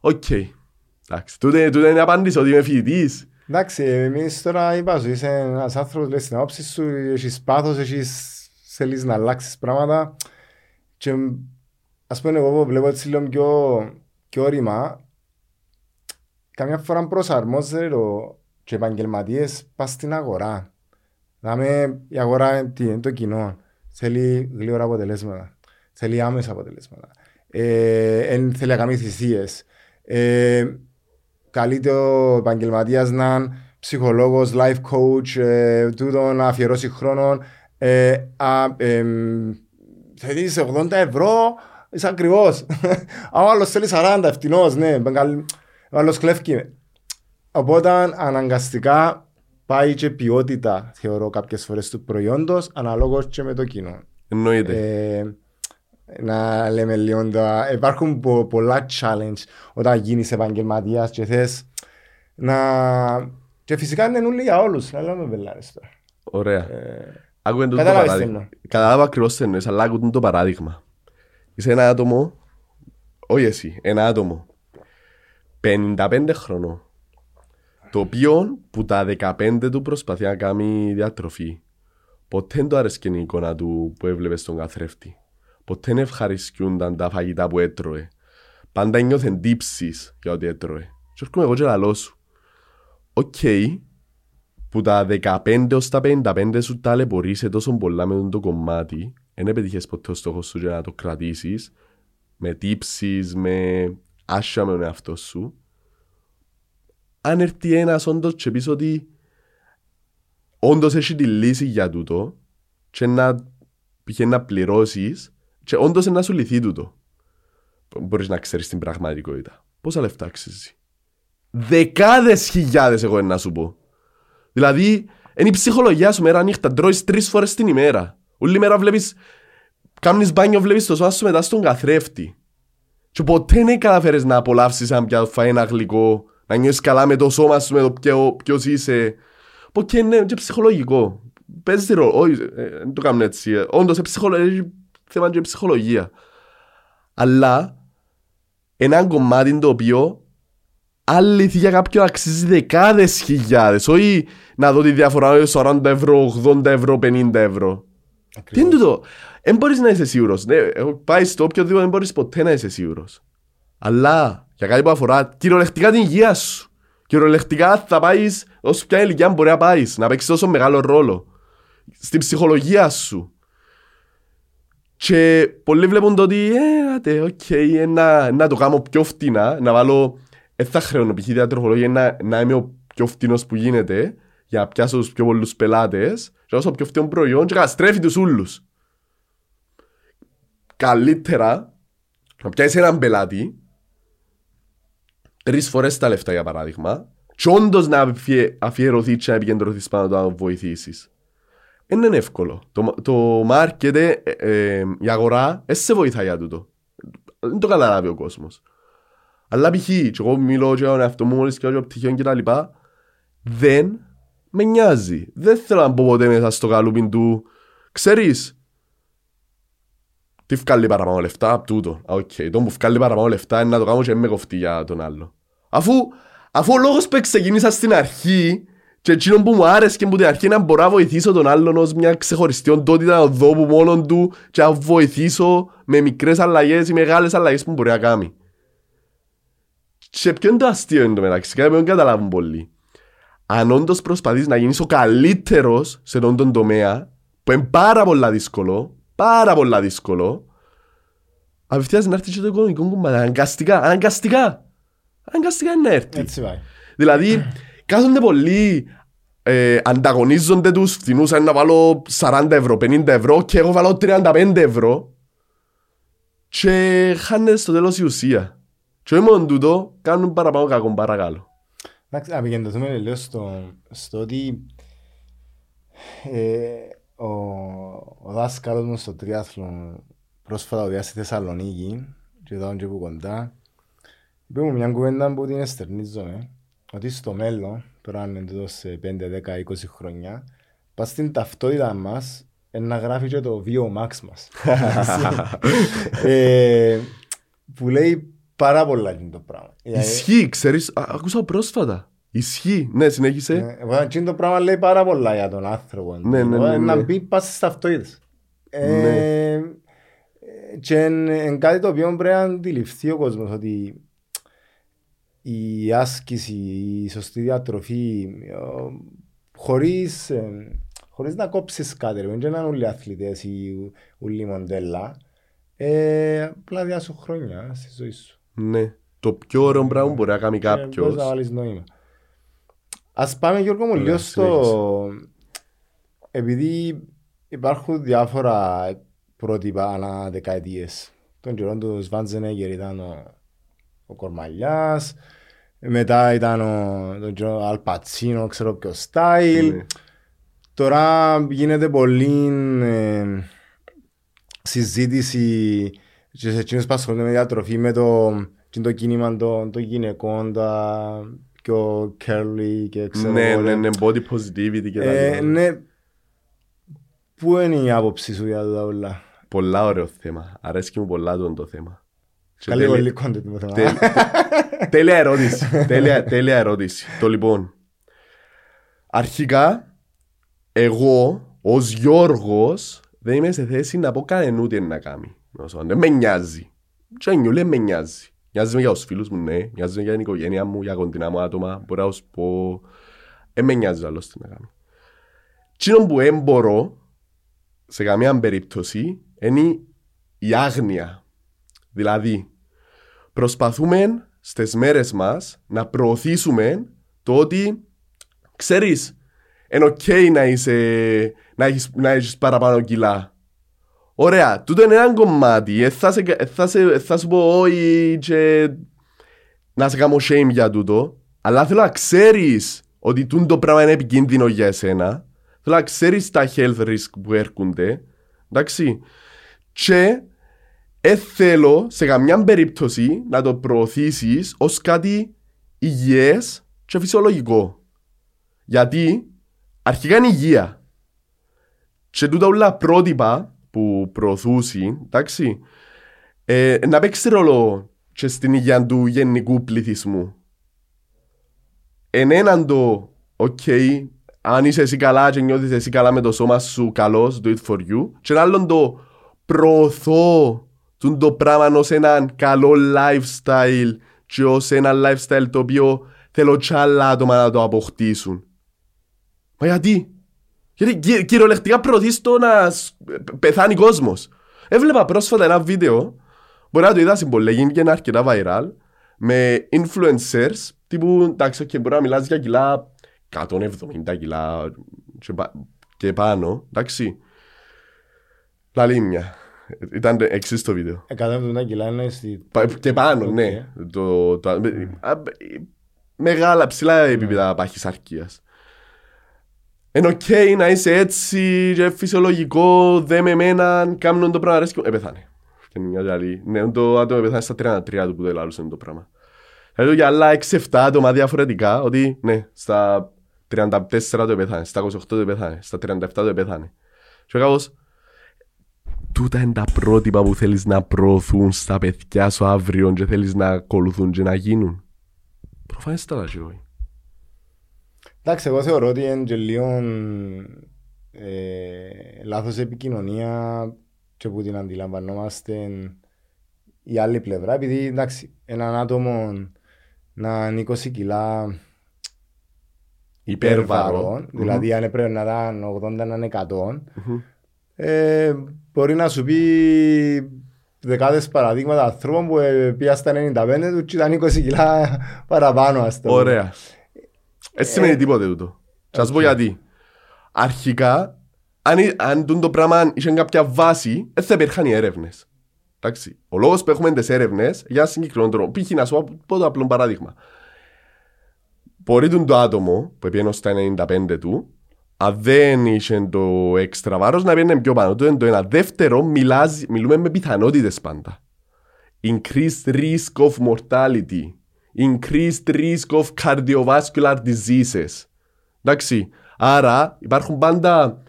Οκ. Εντάξει, τούτε, τούτε είναι απάντηση ότι είμαι φοιτητής. Εντάξει, εμείς τώρα είπα σου, είσαι ένας άνθρωπος, λες την άποψη σου, έχεις πάθος, έχεις θέλεις να αλλάξεις πράγματα και ας πούμε εγώ που βλέπω έτσι λίγο πιο, πιο όρημα, καμιά φορά προσαρμόζεται το και επαγγελματίες πας στην αγορά. Δάμε, η αγορά τι, είναι το κοινό. Θέλει γλύωρα αποτελέσματα. Θέλει άμεσα αποτελέσματα. Ε, εν θέλει να κάνει θυσίες. Ε, καλείται ο επαγγελματίας να είναι ψυχολόγος, life coach, ε, τούτο να αφιερώσει χρόνο. Ε, α, ε, θέλεις 80 ευρώ, είσαι ακριβώς. [laughs] Αν ο άλλος θέλει 40, ευθυνός, ναι. Ο άλλος κλέφκει. Οπότε αναγκαστικά πάει και ποιότητα, θεωρώ, κάποιες φορές του προϊόντος, αναλόγως και με το κοινό. Εννοείται. Ε, να λέμε λίγο τα... Υπάρχουν πο, πολλά challenge όταν γίνεις επαγγελματίας και θες να... Και φυσικά είναι νουλί για όλους, να λέμε βελάρες τώρα. Ωραία. Ε, Άκουγε το Κατάλαβες παράδειγμα. τι εννοώ. Κατάλαβα ακριβώς τι εννοείς, αλλά άκουγε το παράδειγμα. Είσαι ένα άτομο, όχι εσύ, ένα άτομο, 55 χρονών, το οποίο που τα 15 του προσπαθεί να κάνει διατροφή. Ποτέ δεν του άρεσε η εικόνα του που έβλεπε στον καθρέφτη. Ποτέ δεν ευχαριστούνταν τα φαγητά που έτρωε. Πάντα νιώθεν τύψεις για ό,τι έτρωε. Και έρχομαι εγώ και λαλώ σου. Οκ, που τα 15 ως τα 55 σου ταλαιπωρείσαι τόσο πολλά με το κομμάτι, δεν πετύχες ποτέ ο στόχος σου για να το κρατήσεις, με τύψεις, με άσια με τον εαυτό σου. Αν έρθει ένας όντως και πεις ότι όντως έχει τη λύση για τούτο και να πηγαίνει να πληρώσεις και όντως να σου λυθεί τούτο. Μπορείς να ξέρεις την πραγματικότητα. Πόσα λεφτά αξίζει; Δεκάδες χιλιάδες εγώ να σου πω. Δηλαδή, είναι η ψυχολογία σου μέρα νύχτα. Τρώεις τρεις φορές την ημέρα. Όλη μέρα βλέπεις, κάνεις μπάνιο, βλέπεις το σώμα σου μετά στον καθρέφτη. Και ποτέ δεν καταφέρεις να απολαύσεις αν πια φάει ένα γλυκό, να νιώσεις καλά με το σώμα σου, με το ποιο, ποιος είσαι. Ποτέ είναι και ψυχολογικό. Παίζεις τη ρόλο. Όχι, ε, δεν το κάνουν έτσι. Ε, Όντως, είναι ψυχολο- έχει θέμα και ψυχολογία. Αλλά, ένα κομμάτι το οποίο αλήθεια για κάποιον αξίζει δεκάδες χιλιάδες. Όχι να δω τη διαφορά ε, 40 ευρώ, 80 ευρώ, 50 ευρώ. Τι είναι τούτο. Δεν μπορείς να είσαι σίγουρος. Ναι, έχω πάει στο οποιοδήποτε δεν μπορείς ποτέ να είσαι σίγουρος. Αλλά για κάτι που αφορά κυριολεκτικά την υγεία σου. Κυριολεκτικά θα πάεις όσο ποια ηλικία μπορεί να πάεις. Να παίξεις τόσο μεγάλο ρόλο. Στην ψυχολογία σου. Και πολλοί βλέπουν το ότι ε, άτε, οκ, ε, να, να το κάνω πιο φτηνά, να βάλω, δεν θα χρεώνω π.χ. διατροφολογία, να, να είμαι ο πιο φτηνός που γίνεται, για να πιάσω τους πιο πολλούς πελάτες, και να δώσω πιο φτηνό προϊόν και καταστρέφει τους ούλους. Καλύτερα, να πιάσεις έναν πελάτη, τρεις φορές τα λεφτά για παράδειγμα, και όντως να αφιε- αφιερωθείς και να επικεντρωθείς πάνω το να τον βοηθήσεις. Δεν είναι εύκολο. Το, το market, ε, ε, η αγορά, δεν σε βοηθάει για τούτο. Δεν το καταλάβει ο κόσμος. Αλλά π.χ. και εγώ μιλώ για τον εαυτό μου μόλις και για πτυχίων και τα λοιπά, δεν με νοιάζει. Δεν θέλω να μπω ποτέ μέσα στο καλούπιν του. Ξέρεις, τι βγάλει παραπάνω λεφτά από τούτο. Α, οκ. Το που βγάλει παραπάνω λεφτά είναι να το κάνω και με κόφτει για τον άλλο. Αφού, αφού ο λόγος που ξεκίνησα στην αρχή και εκείνο που μου άρεσε και που την αρχή να μπορώ να βοηθήσω τον άλλον ως μια ξεχωριστή οντότητα να δω που μόνον του και να βοηθήσω με μικρές αλλαγές ή μεγάλες αλλαγές που μπορεί να κάνει. Και ποιο είναι το αστείο εν τω μεταξύ, κάτι που δεν καταλάβουν πολλοί. Αν όντως προσπαθείς να γίνεις ο καλύτερος σε αυτόν τον τομέα, που είναι πάρα πολλά δύσκολο, πάρα πολλά δύσκολο, απευθείας να έρθεις και το οικονομικό κομμάτι, αναγκαστικά, αναγκαστικά. Αναγκαστικά είναι να έρθεις. Έτσι πάει. Δηλαδή, κάθονται πολλοί ε, ανταγωνίζονται τους φθηνούς αν να βάλω 40 ευρώ, 50 ευρώ και εγώ βάλω 35 ευρώ και χάνεται στο τέλος η ουσία. Και όχι μόνο τούτο, κάνουν παραπάνω κακό παρακαλώ. Εντάξει, να επικεντρωθούμε λίγο στο, στο ότι ε, ο, ο δάσκαλος μου στο τριάθλο πρόσφατα οδιά στη Θεσσαλονίκη και εδώ και που κοντά είπε μου μια κουβέντα που την εστερνίζομαι ότι στο μέλλον, τώρα είναι εδώ σε 5, 10, 20 χρόνια πας στην ταυτότητα μας να γράφει και το βίο Max μας. ε, που λέει πάρα πολλά είναι το πράγμα. Ισχύει, ξέρεις, α, ακούσα πρόσφατα. Ισχύει, ναι, συνέχισε. Ε, το πράγμα λέει πάρα πολλά για τον άνθρωπο. Ναι, ναι, ναι, Να ναι. μπει πας στις ταυτότητες. Ε, Ναι. και είναι κάτι το οποίο πρέπει να αντιληφθεί ο κόσμος ότι η άσκηση, η σωστή διατροφή ε, χωρίς, ε, χωρίς να κόψεις κάτι, ρε, δεν είναι όλοι αθλητές ή όλοι μοντέλα, ε, απλά διάσου χρόνια στη ζωή σου. Ναι. Το πιο ωραίο πράγμα που μπορεί να κάνει Και μπορείς κάποιος. να βάλεις νόημα. Ας πάμε Γιώργο μου Ναι, λίγο στο... Επειδή υπάρχουν διάφορα πρότυπα ανά δεκαετίες. Τον καιρό του Σβάντζενέγκερ ήταν ο, ο Κορμαλιάς, μετά ήταν ο, τον καιρό Αλπατσίνο, ξέρω ποιο στάιλ. Ναι. Τώρα γίνεται πολύ ε, συζήτηση και σε εκείνους που ασχολούνται με διατροφή με το, και το κίνημα των, των γυναικών, τα πιο curly και ξέρω Ναι, εγώ, ναι, ναι, body positivity και τα Ε, λοιπά. ναι. Πού είναι η άποψη σου για τα όλα; Πολλά ωραίο θέμα. Αρέσκει μου πολλά τον το θέμα. Και Καλή τέλεια- πολύ content το θέμα. Τε- Τέλεια ερώτηση. [laughs] τέλεια, τέλεια ερώτηση. Το λοιπόν. Αρχικά, εγώ ως Γιώργος δεν είμαι σε θέση να πω κανένα ούτε να κάνει. Νόσο, Δεν με νοιάζει. Και νιούλε δεν με νοιάζει. Νοιάζει με για τους φίλους μου, ναι. Νοιάζει με για την οικογένεια μου, για κοντινά μου άτομα. Μπορώ να σου πω. Δεν με νοιάζει άλλο τι να κάνω. Τι που δεν μπορώ, σε καμία περίπτωση, είναι η άγνοια. Δηλαδή, προσπαθούμε στις μέρες μας να προωθήσουμε το ότι ξέρεις είναι οκ να, είσαι, να, έχεις, να έχεις παραπάνω κιλά. Ωραία, τούτο είναι ένα κομμάτι. Ε, θα, σε, ε, θα, σε, ε, θα σου πω όχι και να σε κάνω shame για τούτο. Αλλά θέλω να ξέρεις ότι τούτο το πράγμα είναι επικίνδυνο για εσένα. Θέλω να ξέρεις τα health risk που έρχονται. Εντάξει. Και ε, θέλω σε καμιά περίπτωση να το προωθήσεις ως κάτι υγιές και φυσιολογικό. Γιατί αρχικά είναι υγεία. Και τούτα όλα πρότυπα που προωθούσαν, εντάξει, ε, να παίξει ρόλο και στην υγεία του γενικού πληθυσμού. Εν έναν το, οκ, αν είσαι εσύ καλά και νιώθεις εσύ καλά με το σώμα σου καλός, do it for you. Και ένα άλλον το προωθώ τούν το πράγμα ως έναν καλό lifestyle και ως ένα lifestyle το οποίο θέλω κι άλλα άτομα να το αποκτήσουν. Μα γιατί; Γιατί κυ- κυριολεκτικά προωθείς το να σ- πεθάνει κόσμος. Έβλεπα πρόσφατα ένα βίντεο, μπορεί να το είδα συμπολέ, γίνηκε ένα αρκετά viral, με influencers, τύπου, εντάξει, και μπορεί να μιλάς για κιλά 170 κιλά και, πα- και πάνω, εντάξει. Λαλή μια. Ήταν εξής το βίντεο. 170 κιλά είναι στη... Πα- Και πάνω, Οκ. ναι. Το, το, α, μεγάλα, ψηλά επίπεδα παχυσαρκίας. Είναι οκ να είσαι έτσι και φυσιολογικό, δε με εμένα, κάνουν το πράγμα αρέσκει μου. Ε, πεθάνε. Και είναι μια άλλη. Ναι, το άτομο πεθάνε στα 33 του που δεν λάλουσαν το πράγμα. Δηλαδή για άλλα 6-7 άτομα διαφορετικά, ότι ναι, στα 34 το πεθάνε, στα 28 το πεθάνε, στα 37 το πεθάνε. Και κάπως, τούτα είναι τα πρότυπα που θέλεις να προωθούν στα παιδιά σου αύριο και θέλεις να ακολουθούν και να γίνουν. Προφανέστατα και όχι. Εντάξει, εγώ θεωρώ ότι είναι και λίγο ε, λάθος επικοινωνία και που την αντιλαμβανόμαστε η άλλη πλευρά. Επειδή εντάξει, έναν άτομο να είναι 20 κιλά Υπέρβαρο. υπέρβαρο, δηλαδή αν έπρεπε να ήταν 80 να είναι 100, ε, μπορεί να σου πει δεκάδες παραδείγματα ανθρώπων που ε, πήγαν στα 95 τους και ήταν 20 κιλά παραπάνω ας το πούμε. Ωραία. Έτσι σημαίνει τίποτε τούτο. Και ας πω γιατί. Αρχικά, αν, εί- αν τούτο το πράγμα είχε κάποια βάση, δεν θα υπήρχαν οι έρευνες. Εντάξει. Ο λόγος που έχουμε τις έρευνες για συγκεκριμένο τρόπο. Π.χ. να σου πω- πω το απλό παράδειγμα. Μπορεί τον το άτομο που πήγαινε στα 95 του, αν δεν είχε το έξτρα βάρος να πήγαινε πιο πάνω. Το είναι το ένα. Δεύτερο, μιλάς, μιλούμε με πιθανότητες πάντα. Increased risk of mortality. Increased risk of cardiovascular diseases. Εντάξει. Άρα υπάρχουν πάντα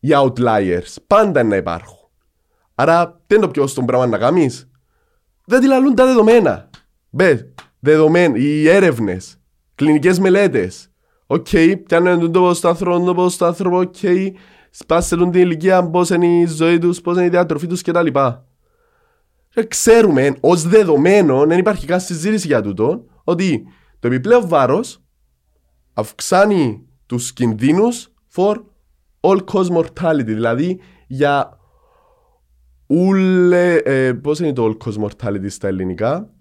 οι outliers. Πάντα να υπάρχουν. Άρα τι είναι το πιο στον πράγμα να κάνεις; Δεν τη λαλούν τα δεδομένα. Μπε, δεδομένα, οι έρευνες, κλινικές μελέτες. Οκ, πιάνουν το ποστάθρο, το ποστάθρο, οκ, σπάσουν την ηλικία, πώς είναι η ζωή τους, πώς είναι η διατροφή τους κτλ. Και ξέρουμε ως δεδομένο, δεν υπάρχει καν συζήτηση για τούτο, ότι το επιπλέον βάρος αυξάνει τους κινδύνους for all cause mortality, δηλαδή για ούλε, ε, πώς είναι το all cause mortality στα ελληνικά,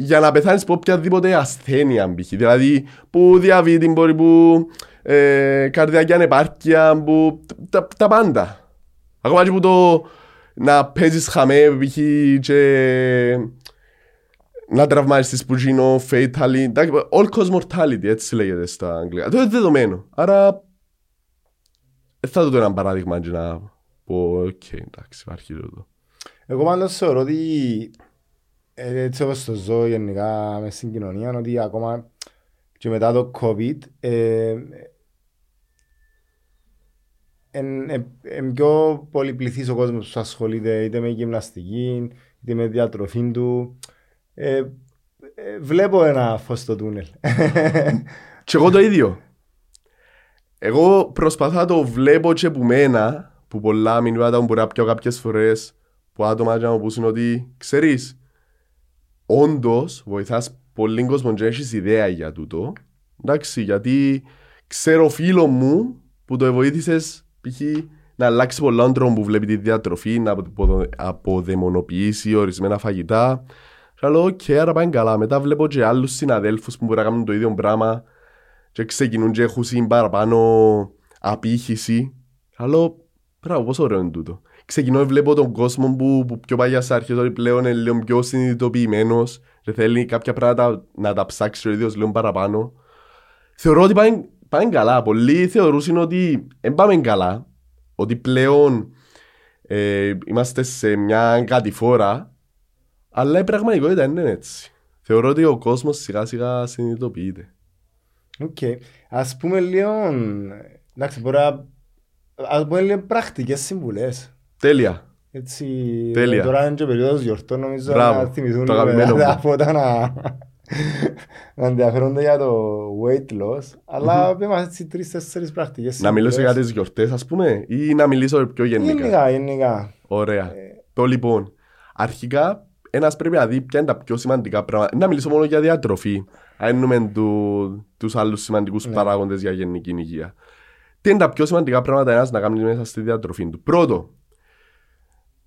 για να πεθάνεις από οποιαδήποτε ασθένεια π.χ. Δηλαδή που διαβήτη μπορεί που ε, καρδιακή ανεπάρκεια που τα, τα πάντα. Ακόμα και που το να παίζεις χαμέ π.χ. και να τραυμάσεις που γίνω fatally. εντάξει, All cause mortality έτσι λέγεται στα αγγλικά. Το είναι δεδομένο. Άρα δεν θα το δω ένα παράδειγμα και να πω οκ εντάξει υπάρχει το. Εγώ πάντως θεωρώ ότι ε, έτσι όπως το ζω γενικά μες στην κοινωνία ότι ακόμα και μετά το COVID ε, εν, ε, εν πιο πολυπληθής ο κόσμος που ασχολείται είτε με γυμναστική είτε με διατροφή του ε, ε, βλέπω ένα φως στο τούνελ [laughs] Και εγώ το ίδιο. Εγώ προσπαθώ να το βλέπω και που μένα, που πολλά μηνύματα μου μπορεί να πιω κάποιες φορές, που άτομα και να μου πούσουν ότι, ξέρεις, όντως βοηθάς πολύ κόσμο και έχεις ιδέα για τούτο. Εντάξει, γιατί ξέρω φίλο μου που το βοήθησες, π.χ. να αλλάξει πολλά τρόπο που βλέπει τη διατροφή, να απο- αποδαιμονοποιήσει ορισμένα φαγητά. Και λέω, οκ, άρα πάει καλά. Μετά βλέπω και άλλους συναδέλφους που μπορεί να κάνουν το ίδιο πράγμα και ξεκινούν και έχουν παραπάνω απήχηση. Αλλά πράγμα, πόσο ωραίο είναι τούτο. Ξεκινώ και βλέπω τον κόσμο που, που πιο παλιά σε αρχές ότι πλέον είναι λίγο πιο συνειδητοποιημένος και θέλει κάποια πράγματα να τα ψάξει ο ίδιος λίγο παραπάνω. Θεωρώ ότι πάει, πάει καλά. Πολλοί θεωρούσαν ότι δεν πάμε καλά, ότι πλέον ε, είμαστε σε μια κατηφόρα, αλλά η πραγματικότητα δεν είναι έτσι. Θεωρώ ότι ο κόσμος σιγά σιγά συνειδητοποιείται. Οκ. Ας πούμε λίγο εντάξει μπορεί να ας πούμε λίγο πρακτικές συμβουλές Τέλεια. Έτσι, Τέλεια. τώρα είναι και περίοδος γιορτών νομίζω Μπράβο, να θυμηθούν το αγαπημένο μου. τα φώτα να, να ενδιαφέρονται για το weight loss αλλά πες μας έτσι τρεις-τέσσερις πρακτικές Να μιλήσω για συμβουλές. τις γιορτές ας πούμε ή να μιλήσω πιο γενικά; Γενικά, γενικά. Ωραία. Το λοιπόν, αρχικά ένας πρέπει να δει ποια είναι τα πιο σημαντικά πράγματα. Να μιλήσω μόνο για διατροφή. Αν εννοούμε του, τους άλλους σημαντικούς Ναι. παράγοντες για γενική υγεία. Τι είναι τα πιο σημαντικά πράγματα ένας να κάνει μέσα στη διατροφή του; Πρώτο,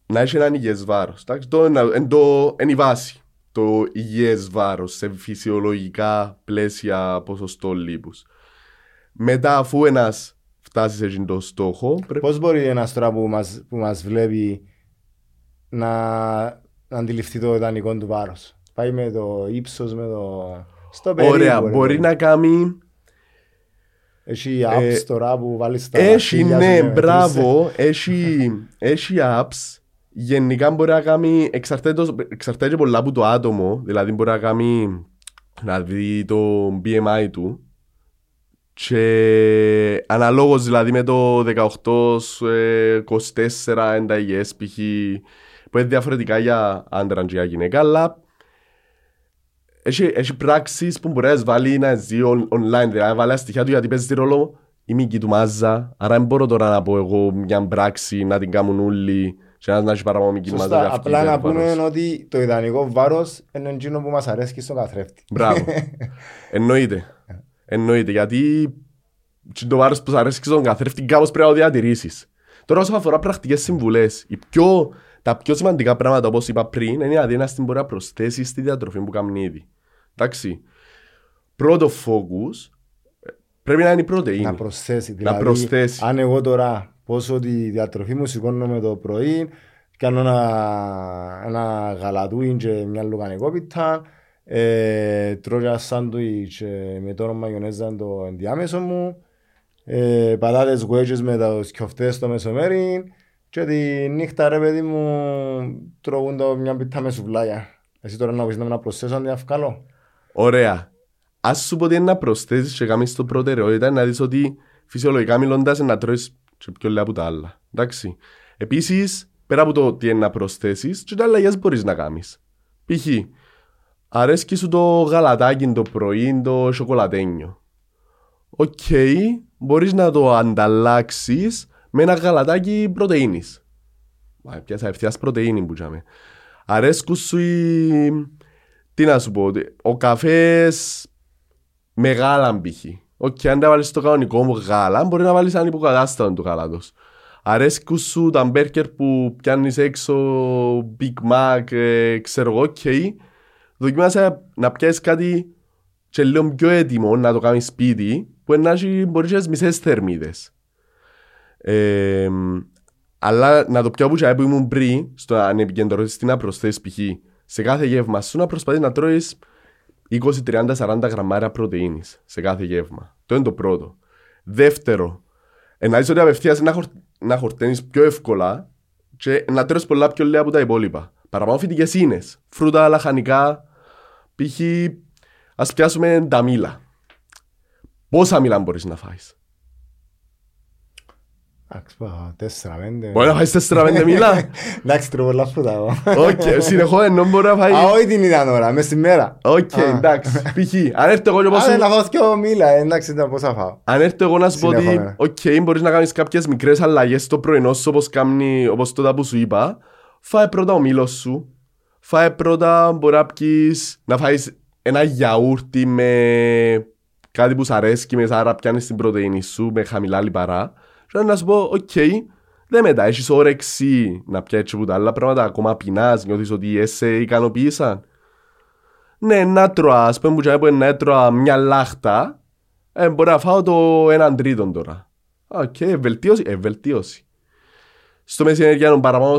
να έχει έναν υγιές βάρος. Εντάξει, το, είναι- είναι το, είναι η βάση. Το υγιές βάρος σε φυσιολογικά πλαίσια ποσοστό λίπους. Μετά αφού ένας φτάσει σε εκείνο το στόχο, πρέπει Πώς μπορεί ένας τώρα που μας, που μας βλέπει να, να αντιληφθεί το ιδανικό του βάρος; Πάει με το ύψος, με το... Στο περίπου. Ωραία, ρε μπορεί παιδί. να κάνει. Έχει apps Ε, τώρα που βάλεις τα Έχει, μαχήλια σου ναι, και μετρήσεις. μπράβο. Έχει, έχει apps. Γενικά μπορεί να κάνει. Εξαρτάται, το- εξαρτάται και πολλά από το άτομο. Δηλαδή μπορεί να κάνει. Να δει το BMI του. Και αναλόγως δηλαδή με το 18, ε, 24 είναι τα υγιές π.χ. που είναι διαφορετικά για άντρα και για γυναίκα, αλλά έχει, έχει πράξεις που μπορεί να βάλει να ζει on- online, δηλαδή να βάλει τα στοιχεία του γιατί παίζει τη ρόλο η μήκη του μάζα, άρα δεν μπορώ τώρα να πω εγώ μια πράξη να την κάνουν όλοι και ένας να έχει παραπάνω μήκη του μάζα. Σωστά, και αυκεί απλά να υπέρβαρος. πούμε ότι το ιδανικό βάρος είναι εκείνο που μας αρέσει στον καθρέφτη. Μπράβο. [laughs] Εννοείται. Εννοείται. Γιατί και το βάρος που σου αρέσει στον καθρέφτη κάπως πρέπει να το διατηρήσεις. Τώρα όσον αφορά πρακτικές συμβουλές, οι πιο, τα πιο σημαντικά πράγματα όπως είπα πριν είναι η αδύναστη μπορεί να προσθέσεις στη διατροφή που κάνει ήδη. Εντάξει. πρώτο focus πρέπει να είναι η πρωτεΐνη. Να προσθέσει. Δηλαδή, προσθέσει. αν εγώ τώρα πόσο τη διατροφή μου σηκώνω με το πρωί, κάνω ένα, ένα γαλατούιν και μια λουκανικόπιτα, ε, τρώω ένα σάντουιτς ε, με το μαγιονέζα το ενδιάμεσο μου, ε, πατάτες γουέτσες με τα σκιοφτές στο μεσομέρι και τη νύχτα ρε παιδί μου τρώγουν το μια πίτα με σουβλάκια. Εσύ τώρα να πεις να προσθέσω αν είναι να φκάλω. Ωραία. Ας σου πω ότι είναι να προσθέσεις και κάνεις το προτεραιότητα να δεις ότι φυσιολογικά μιλώντας είναι να τρώεις και πιο λίγα από τα άλλα. Εντάξει. Επίσης, πέρα από το τι είναι να προσθέσεις, και τα αλλαγές μπορείς να κάνεις. Π.χ. αρέσκει σου το γαλατάκι το πρωί, το σοκολατένιο. OK, okay, μπορείς να το ανταλλάξεις με ένα γαλατάκι πρωτεΐνης. Μα πιάσα ευθείας πρωτεΐνη που τζιαμέ. Αρέσκουν σου οι... Τι να σου πω, ο καφές με γάλα π.χ. OK, okay, αν τα βάλεις στο κανονικό μου γάλα, μπορεί να βάλεις ένα υποκατάστατο του γάλατος. Αρέσκουν σου τα μπέργκερ που πιάνεις έξω, Big Mac, ε, ξέρω εγώ, okay. Δοκιμάσα να πιάσεις κάτι και λίγο πιο έτοιμο να το κάνεις σπίτι, που να έχει μπορείς να μισές θερμίδες. Ε, αλλά να το πιάω που που ήμουν πριν, στο αν επικεντρωθείς τι να προσθέσεις π.χ. σε κάθε γεύμα σου να προσπαθείς να τρώεις 20, 30, 40 γραμμάρια πρωτεΐνης σε κάθε γεύμα. Το είναι το πρώτο. Δεύτερο, να δεις ότι απευθείας να, χορ, να χορταίνεις πιο εύκολα και να τρώεις πολλά πιο λίγα από τα υπόλοιπα. Παραπάνω φυτικές ίνες, φρούτα, λαχανικά, π.χ. ας πιάσουμε τα μήλα. Πόσα μήλα μπορείς να φάεις; Τέσσερα, πέντε. Μπορεί να φάεις τέσσερα, πέντε μήλα. [laughs] Εντάξει, τρώω πολλά φρούτα εγώ. Οκ, συνεχώς ενώ μπορεί να φάεις. Α, όχι την ίδια ώρα, μες στη μέρα. Οκ, εντάξει. Π.χ. Αν έρθω εγώ και [laughs] πώς... Άρα να φάω δυο μήλα, εντάξει, ήταν πόσα φάω. Αν έρθω εγώ να σου πω ότι, οκ, μπορείς να κάνεις κάποιες μικρές αλλαγές στο πρωινό σου όπως κάνει, όπως τότε που σου είπα, φάε πρώτα το μήλο σου. Φάε πρώτα, μπορεί να πεις, να φάεις ένα γιαούρτι με κάτι που σου αρέσει με άρα πιάνεις την πρωτεΐνη σου με χαμηλά λιπαρά. Και να σου πω, OK, okay, δεν μετά, έχεις όρεξη να πιέσεις από τα άλλα πράγματα, ακόμα πεινάς, νιώθεις ότι σε ικανοποίησαν. Ναι, να τρώω, ας πούμε που να έτρωα μια Lacta, ε, μπορεί να φάω το έναν τρίτο τώρα. OK, okay, βελτίωση, ε, βελτίωση. Στο μεσημέρι παραπάνω,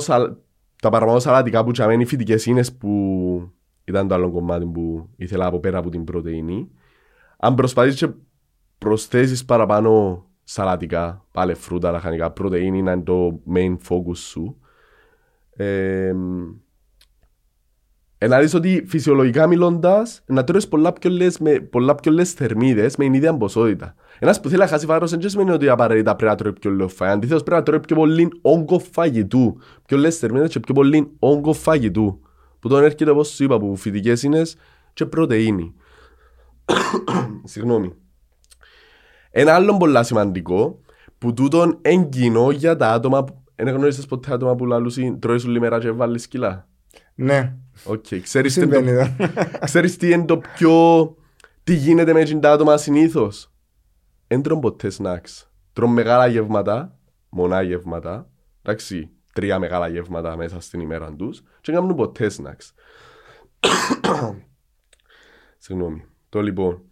τα παραπάνω σαλατικά που τζιαμέ εν οι φυτικές ίνες που ήταν το άλλο κομμάτι που ήθελα από πέρα από την πρωτεΐνη. Αν προσπαθείς και προσθέσεις παραπάνω σαλατικά, πάλι φρούτα, λαχανικά, πρωτεΐνη να είναι το main focus σου. Ε, να δεις ότι φυσιολογικά μιλώντας, να τρώεις πολλά πιο λες, με πολλά πιο λες θερμίδες με την ίδια ποσότητα. Ένας που θέλει να χάσει βάρος δεν σημαίνει ότι απαραίτητα πρέπει να τρώει πιο λίγο φαγητό. Αντίθετος πρέπει να τρώει πιο πολύ όγκο φαγητού. Πιο λίες θερμίδες και πιο πολύ όγκο φαγητού. Που τον έρχεται όπως σου είπα από φυτικές ίνες και πρωτεΐνη. [coughs] Συγγνώμη. Ένα άλλο πολύ σημαντικό που τούτον εν κοινό για τα άτομα που δεν γνώρισες ποτέ άτομα που λαλούν σου τρώεις όλη μέρα και βάλεις κιλά. Ναι. OK. Okay. Ξέρεις, τι το... [laughs] Ξέρεις τι είναι το πιο... Τι γίνεται με τα άτομα συνήθως; Δεν τρώνε ποτέ snacks. Τρώνε μεγάλα γεύματα, μονά γεύματα, εντάξει, τρία μεγάλα γεύματα μέσα στην ημέρα τους και κάνουν ποτέ σνακς. [coughs] Συγγνώμη. Το λοιπόν.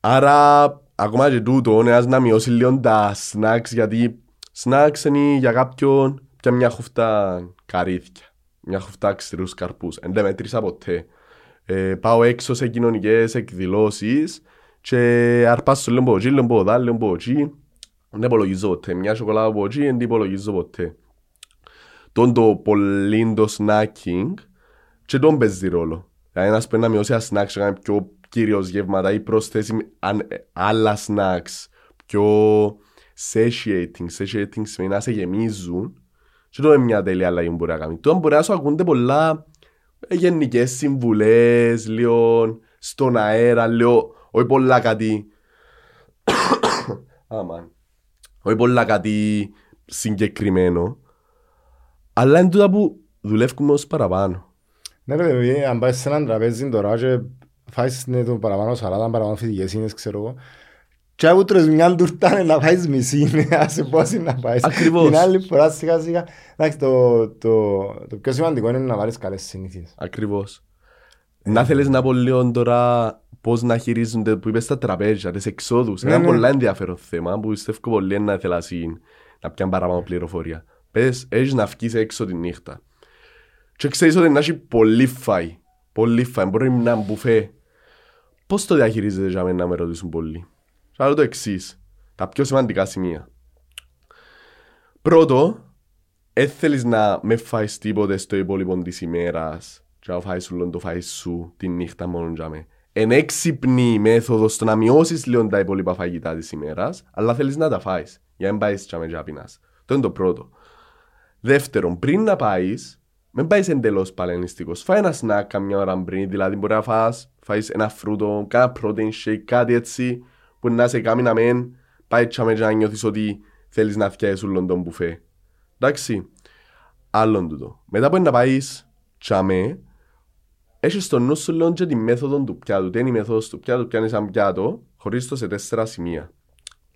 Άρα ακόμα και τούτο, ένας να μειώσει λίγο τα snacks, γιατί snacks είναι για κάποιον και μια χουφτά καρύδια, μια χουφτά ξηρούς καρπούς. Εν δεν μετρήσα ποτέ. Ε, πάω έξω σε κοινωνικές εκδηλώσεις και αρπάσω λίγο από εκεί, λίγο από εδώ, λίγο από εκεί. Δεν υπολογίζω ποτέ. Μια σοκολάτα από εκεί δεν υπολογίζω ποτέ. Τον το πολύ το snacking και τον παίζει ρόλο. Δηλαδή ένας πρέπει να μειώσει ένα snacks και κάνει πιο κυρίως γεύματα ή προσθέσει άλλα snacks πιο satiating. Satiating σημαίνει να σε γεμίζουν και το είναι μια τέλεια αλλαγή που μπορεί να κάνει. Τώρα μπορεί να σου ακούνται πολλά γενικές συμβουλές, λίγο στον αέρα, λίγο όχι πολλά κάτι [coughs] Άμαν. όχι πολλά κάτι συγκεκριμένο αλλά είναι τούτα που δουλεύουμε ως παραπάνω. Ναι παιδί, αν πάεις σε έναν τραπέζι τώρα και φάεις ναι, το παραπάνω σαλάτα, παραπάνω φυτικές είναι, ξέρω εγώ. Και από τρως μια τουρτά να φάεις μισή, άσε πόση να φάεις. Ακριβώς. Την άλλη φορά σιγά σιγά. Εντάξει, το, το, το πιο σημαντικό είναι να βάλεις καλές συνήθειες. Ακριβώς. Να θέλεις να πω λίγο τώρα πώς να χειρίζονται που είπες τα τραπέζια, τις εξόδους. Ναι, Ένα ναι. πολλά ενδιαφέρον θέμα που πιστεύω πολύ να ήθελα συν, να πιάνει παραπάνω πληροφορία. Πες, έχεις να βγεις έξω τη νύχτα. Και ξέρεις ότι να έχει πολύ φάι. Πολύ φάι. Μπορεί να είναι μπουφέ. Πώς το διαχειρίζεται για μένα να με ρωτήσουν πολύ. Θα λέω το εξής. Τα πιο σημαντικά σημεία. Πρώτο, δεν θέλεις να με φάεις τίποτε στο υπόλοιπο της ημέρας και να φάεις όλο το φάεις σου τη νύχτα μόνο για με. Εν έξυπνη η μέθοδος στο να μειώσεις λίγο τα υπόλοιπα φαγητά της ημέρας, αλλά θέλεις να τα φάεις για να μην πάεις και να πεινάς. Το είναι το πρώτο. Δεύτερον, πριν να πάεις, μην πάεις εντελώς παλαινιστικός. Φάει ένα σνακ καμιά ώρα πριν, δηλαδή μπορεί να φας, φάεις ένα φρούτο, κάνα protein shake, κάτι έτσι, που να σε κάνει να μεν, πάει και να νιώθεις ότι θέλεις να φτιάσεις όλον τον μπουφέ. Εντάξει, άλλον τούτο. Μετά που να πάεις τσάμε, έχεις στο νου σου λέω και τη μέθοδο του πιάτου. Τι είναι η μέθοδος του πιάτου, πιάνεις ένα πιάτο, χωρίς το σε τέσσερα σημεία.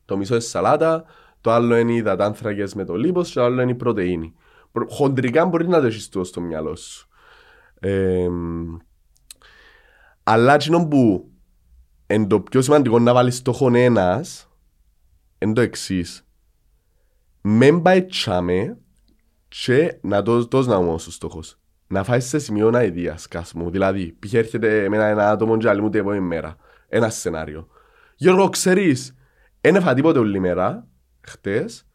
Το μισό είναι σαλάτα, το άλλο είναι οι υδατάνθρακες με το λίπος και το άλλο είναι η πρωτεΐνη. Προ- Χοντρικά μπορεί να το έχεις τούτο στο μυαλό σου. Ε, αλλά εκείνο που είναι το πιο σημαντικό να βάλεις στόχον ένας, είναι το εξής. Μεν πάει τσάμε και να το δώσει να όμως ο στόχος. Να φάεις σε σημείο αηδίας, κάσμου. Δηλαδή, π.χ. έρχεται με ένα, ένα άτομο και άλλη μου την επόμενη μέρα. Ένα σενάριο. Γιώργο, ξέρεις, δεν έφα τίποτε όλη μέρα, χτες,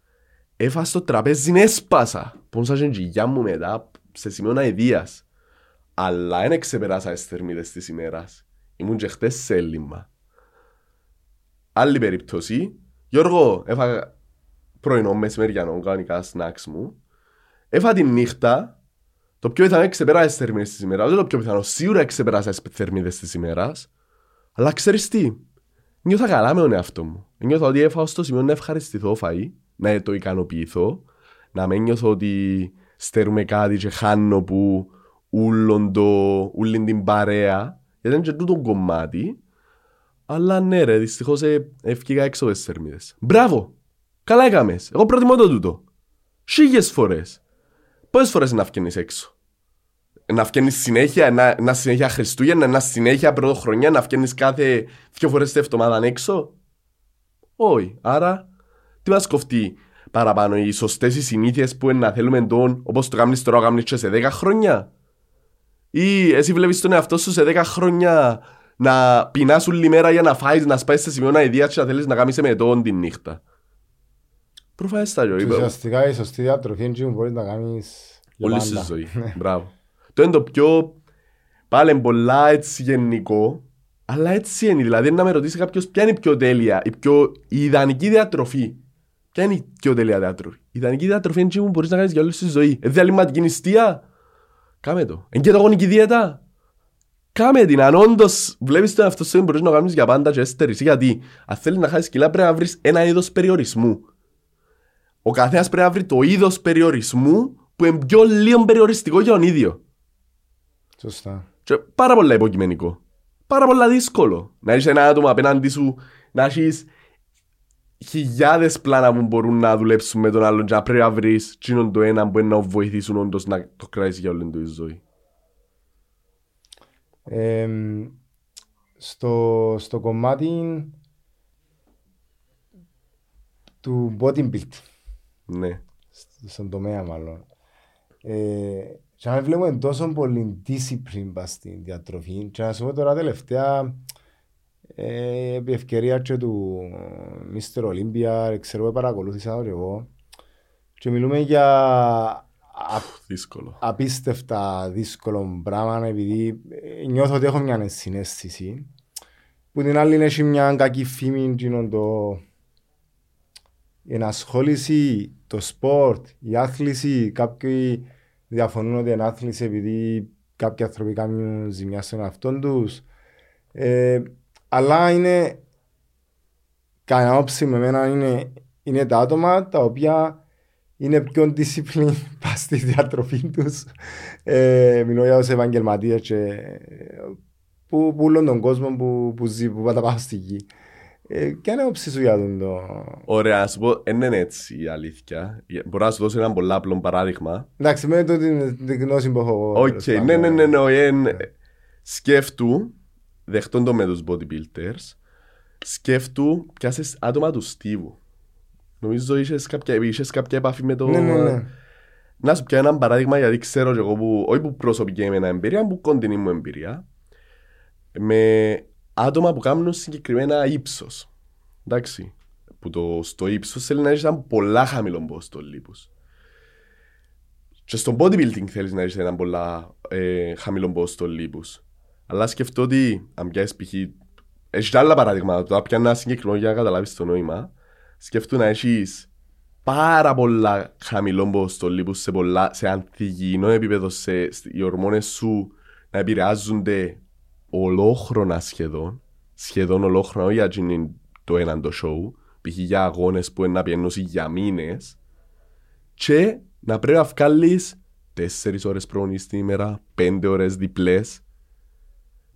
έφα στο τραπέζι, έσπασα. Πόνσα και γυγιά μου μετά, σε σημείο αηδίας. Αλλά δεν ξεπεράσα τις θερμίδες της ημέρας. Ήμουν και χτες σε έλλειμμα. Άλλη περίπτωση, Γιώργο, έφα πρωινό μεσημεριανό, κανονικά snacks μου. Έφα τη νύχτα, το πιο πιθανό είναι ξεπεράσει τις θερμίδες της ημέρας, δεν το πιο πιθανό, σίγουρα ξεπεράσει τις θερμίδες της ημέρας. Αλλά ξέρεις τι, νιώθα καλά με τον εαυτό μου. Νιώθω ότι έφαω στο σημείο να ευχαριστηθώ φαΐ, να το ικανοποιηθώ, να μην νιώθω ότι στερούμε κάτι και χάνω που ούλον το, ούλην την παρέα, γιατί είναι και τούτο κομμάτι. Αλλά ναι ρε, δυστυχώς ε, έφυγα έξω από τις θερμίδες. Μπράβο! Καλά έκαμες. Εγώ προτιμώ το τούτο. Σίγες φορές. Πόσες φορές να βγαίνεις έξω; Να βγαίνεις συνέχεια, να, να συνέχεια Χριστούγεννα, να συνέχεια πρωτοχρονιά, να βγαίνεις κάθε δύο φορές την εβδομάδα έξω; Όχι. Άρα, τι μας κοφτεί παραπάνω, οι σωστές οι συνήθειες που είναι να θέλουμε τον, όπως το κάνεις τώρα, κάνεις και σε 10 χρόνια; Ή εσύ βλέπεις τον εαυτό σου σε 10 χρόνια να πεινάς όλη μέρα για να φάεις, να σπάσεις σε σημείο να ιδέα και να θέλεις να κάνεις με τον τη νύχτα; Προφανές τα Και ζωή. Ουσιαστικά η σωστή διατροφή είναι εκείνο που μπορείς να κάνεις για Όλη στη πάντα. ζωή. [laughs] Μπράβο. Το είναι το πιο πάλι είναι πολλά έτσι γενικό, αλλά έτσι είναι. Δηλαδή να με ρωτήσει κάποιος ποια είναι η πιο τέλεια, η, πιο, η ιδανική διατροφή. Ποια είναι η πιο τέλεια διατροφή. Η ιδανική διατροφή είναι εκείνη που μπορείς να κάνεις για όλη σου τη ζωή. Ε, διαλυματική νηστεία. Κάμε το. Εν και το γονική δίαιτα. Κάμε την. Αν όντως βλέπεις τον εαυτό σου μπορείς να κάνεις για πάντα και έστερης. Γιατί αν θέλεις να χάσεις κιλά πρέπει να βρεις ένα είδος περιορισμού. Ο καθένας πρέπει να βρει το είδος περιορισμού που είναι πιο λίγο περιοριστικό για τον ίδιο. Σωστά. Και πάρα πολλά υποκειμενικό. Πάρα πολλά δύσκολο. Να έχεις ένα άτομο απέναντι σου, να έχεις χιλιάδες πλάνα που μπορούν να δουλέψουν με τον άλλον και να πρέπει να βρεις εκείνον το ένα που είναι να βοηθήσουν όντως να το κράσεις για όλη του τη ζωή. Εμ, στο, στο κομμάτι του bodybuilding, Ναι. σ- στον τομέα μάλλον, ε, και αν βλέπουμε τόσο πολύ discipline πας στην διατροφή και να σου πω τώρα τελευταία ε, επί ευκαιρία και του Mr. Olympia, ξέρω εγώ παρακολούθησα το και εγώ και μιλούμε για α- Δύσκολο. απίστευτα δύσκολο πράγμα επειδή ε, νιώθω ότι έχω μια ενσυναίσθηση που την άλλη έχει μια κακή φήμη εκείνον το η ενασχόληση, το σπορτ, η άθληση κάποιοι διαφωνούν ότι είναι άθληση επειδή κάποιοι άνθρωποι κάνουν ζημιά στον εαυτό τους ε, αλλά είναι κανένα όψη με μένα είναι, είναι τα άτομα τα οποία είναι πιο discipline [laughs] πας στη διατροφή τους. Ε, μιλώ για τους επαγγελματίες και ε, που, που όλον τον κόσμο που, που ζει, που πάντα πάω στη γη. Ε, και είναι όψη σου για τον το... Ωραία, να σου πω, δεν είναι έτσι η αλήθεια. Μπορώ να σου δώσω ένα πολύ απλό παράδειγμα. Εντάξει, με το την, την γνώση που έχω εγώ. Οκ, τέλος ναι, πάντων. ναι, ναι, ναι, όχι, εν- Σκέφτου, δεχτών το με τους bodybuilders, σκέφτου πιάσες άτομα του στίβου. Νομίζω είχες κάποια, είχες κάποια επαφή με το... Ναι, ναι, ναι. Να σου πιάνω ένα παράδειγμα γιατί ξέρω και εγώ που, όχι που προσωπική εμένα εμπειρία, που κοντινή μου εμπειρία, με άτομα που κάνουν συγκεκριμένα ύψος. Εντάξει. Που το, στο ύψος θέλει να έχεις ένα πολλά χαμηλό πόστο λίπους. Και στο bodybuilding θέλεις να έχεις ένα πολλά ε, χαμηλό πόστο λίπους. Αλλά σκεφτώ ότι αν πιάσεις π.χ. Έχεις άλλα παράδειγματα, τώρα πιάνω ένα συγκεκριμένο για να καταλάβεις το νόημα. Σκεφτού να έχεις πάρα πολλά χαμηλό πόστο λίπους σε, πολλά, σε ανθυγιεινό επίπεδο, σε, οι ορμόνες σου να επηρεάζονται ολόχρονα σχεδόν, σχεδόν ολόχρονα, όχι για είναι το έναν το show, π.χ. για αγώνες που είναι να πιένωσει για μήνες και να πρέπει να βγάλεις τέσσερις ώρες προπονήσεις την ημέρα, πέντε ώρες διπλές,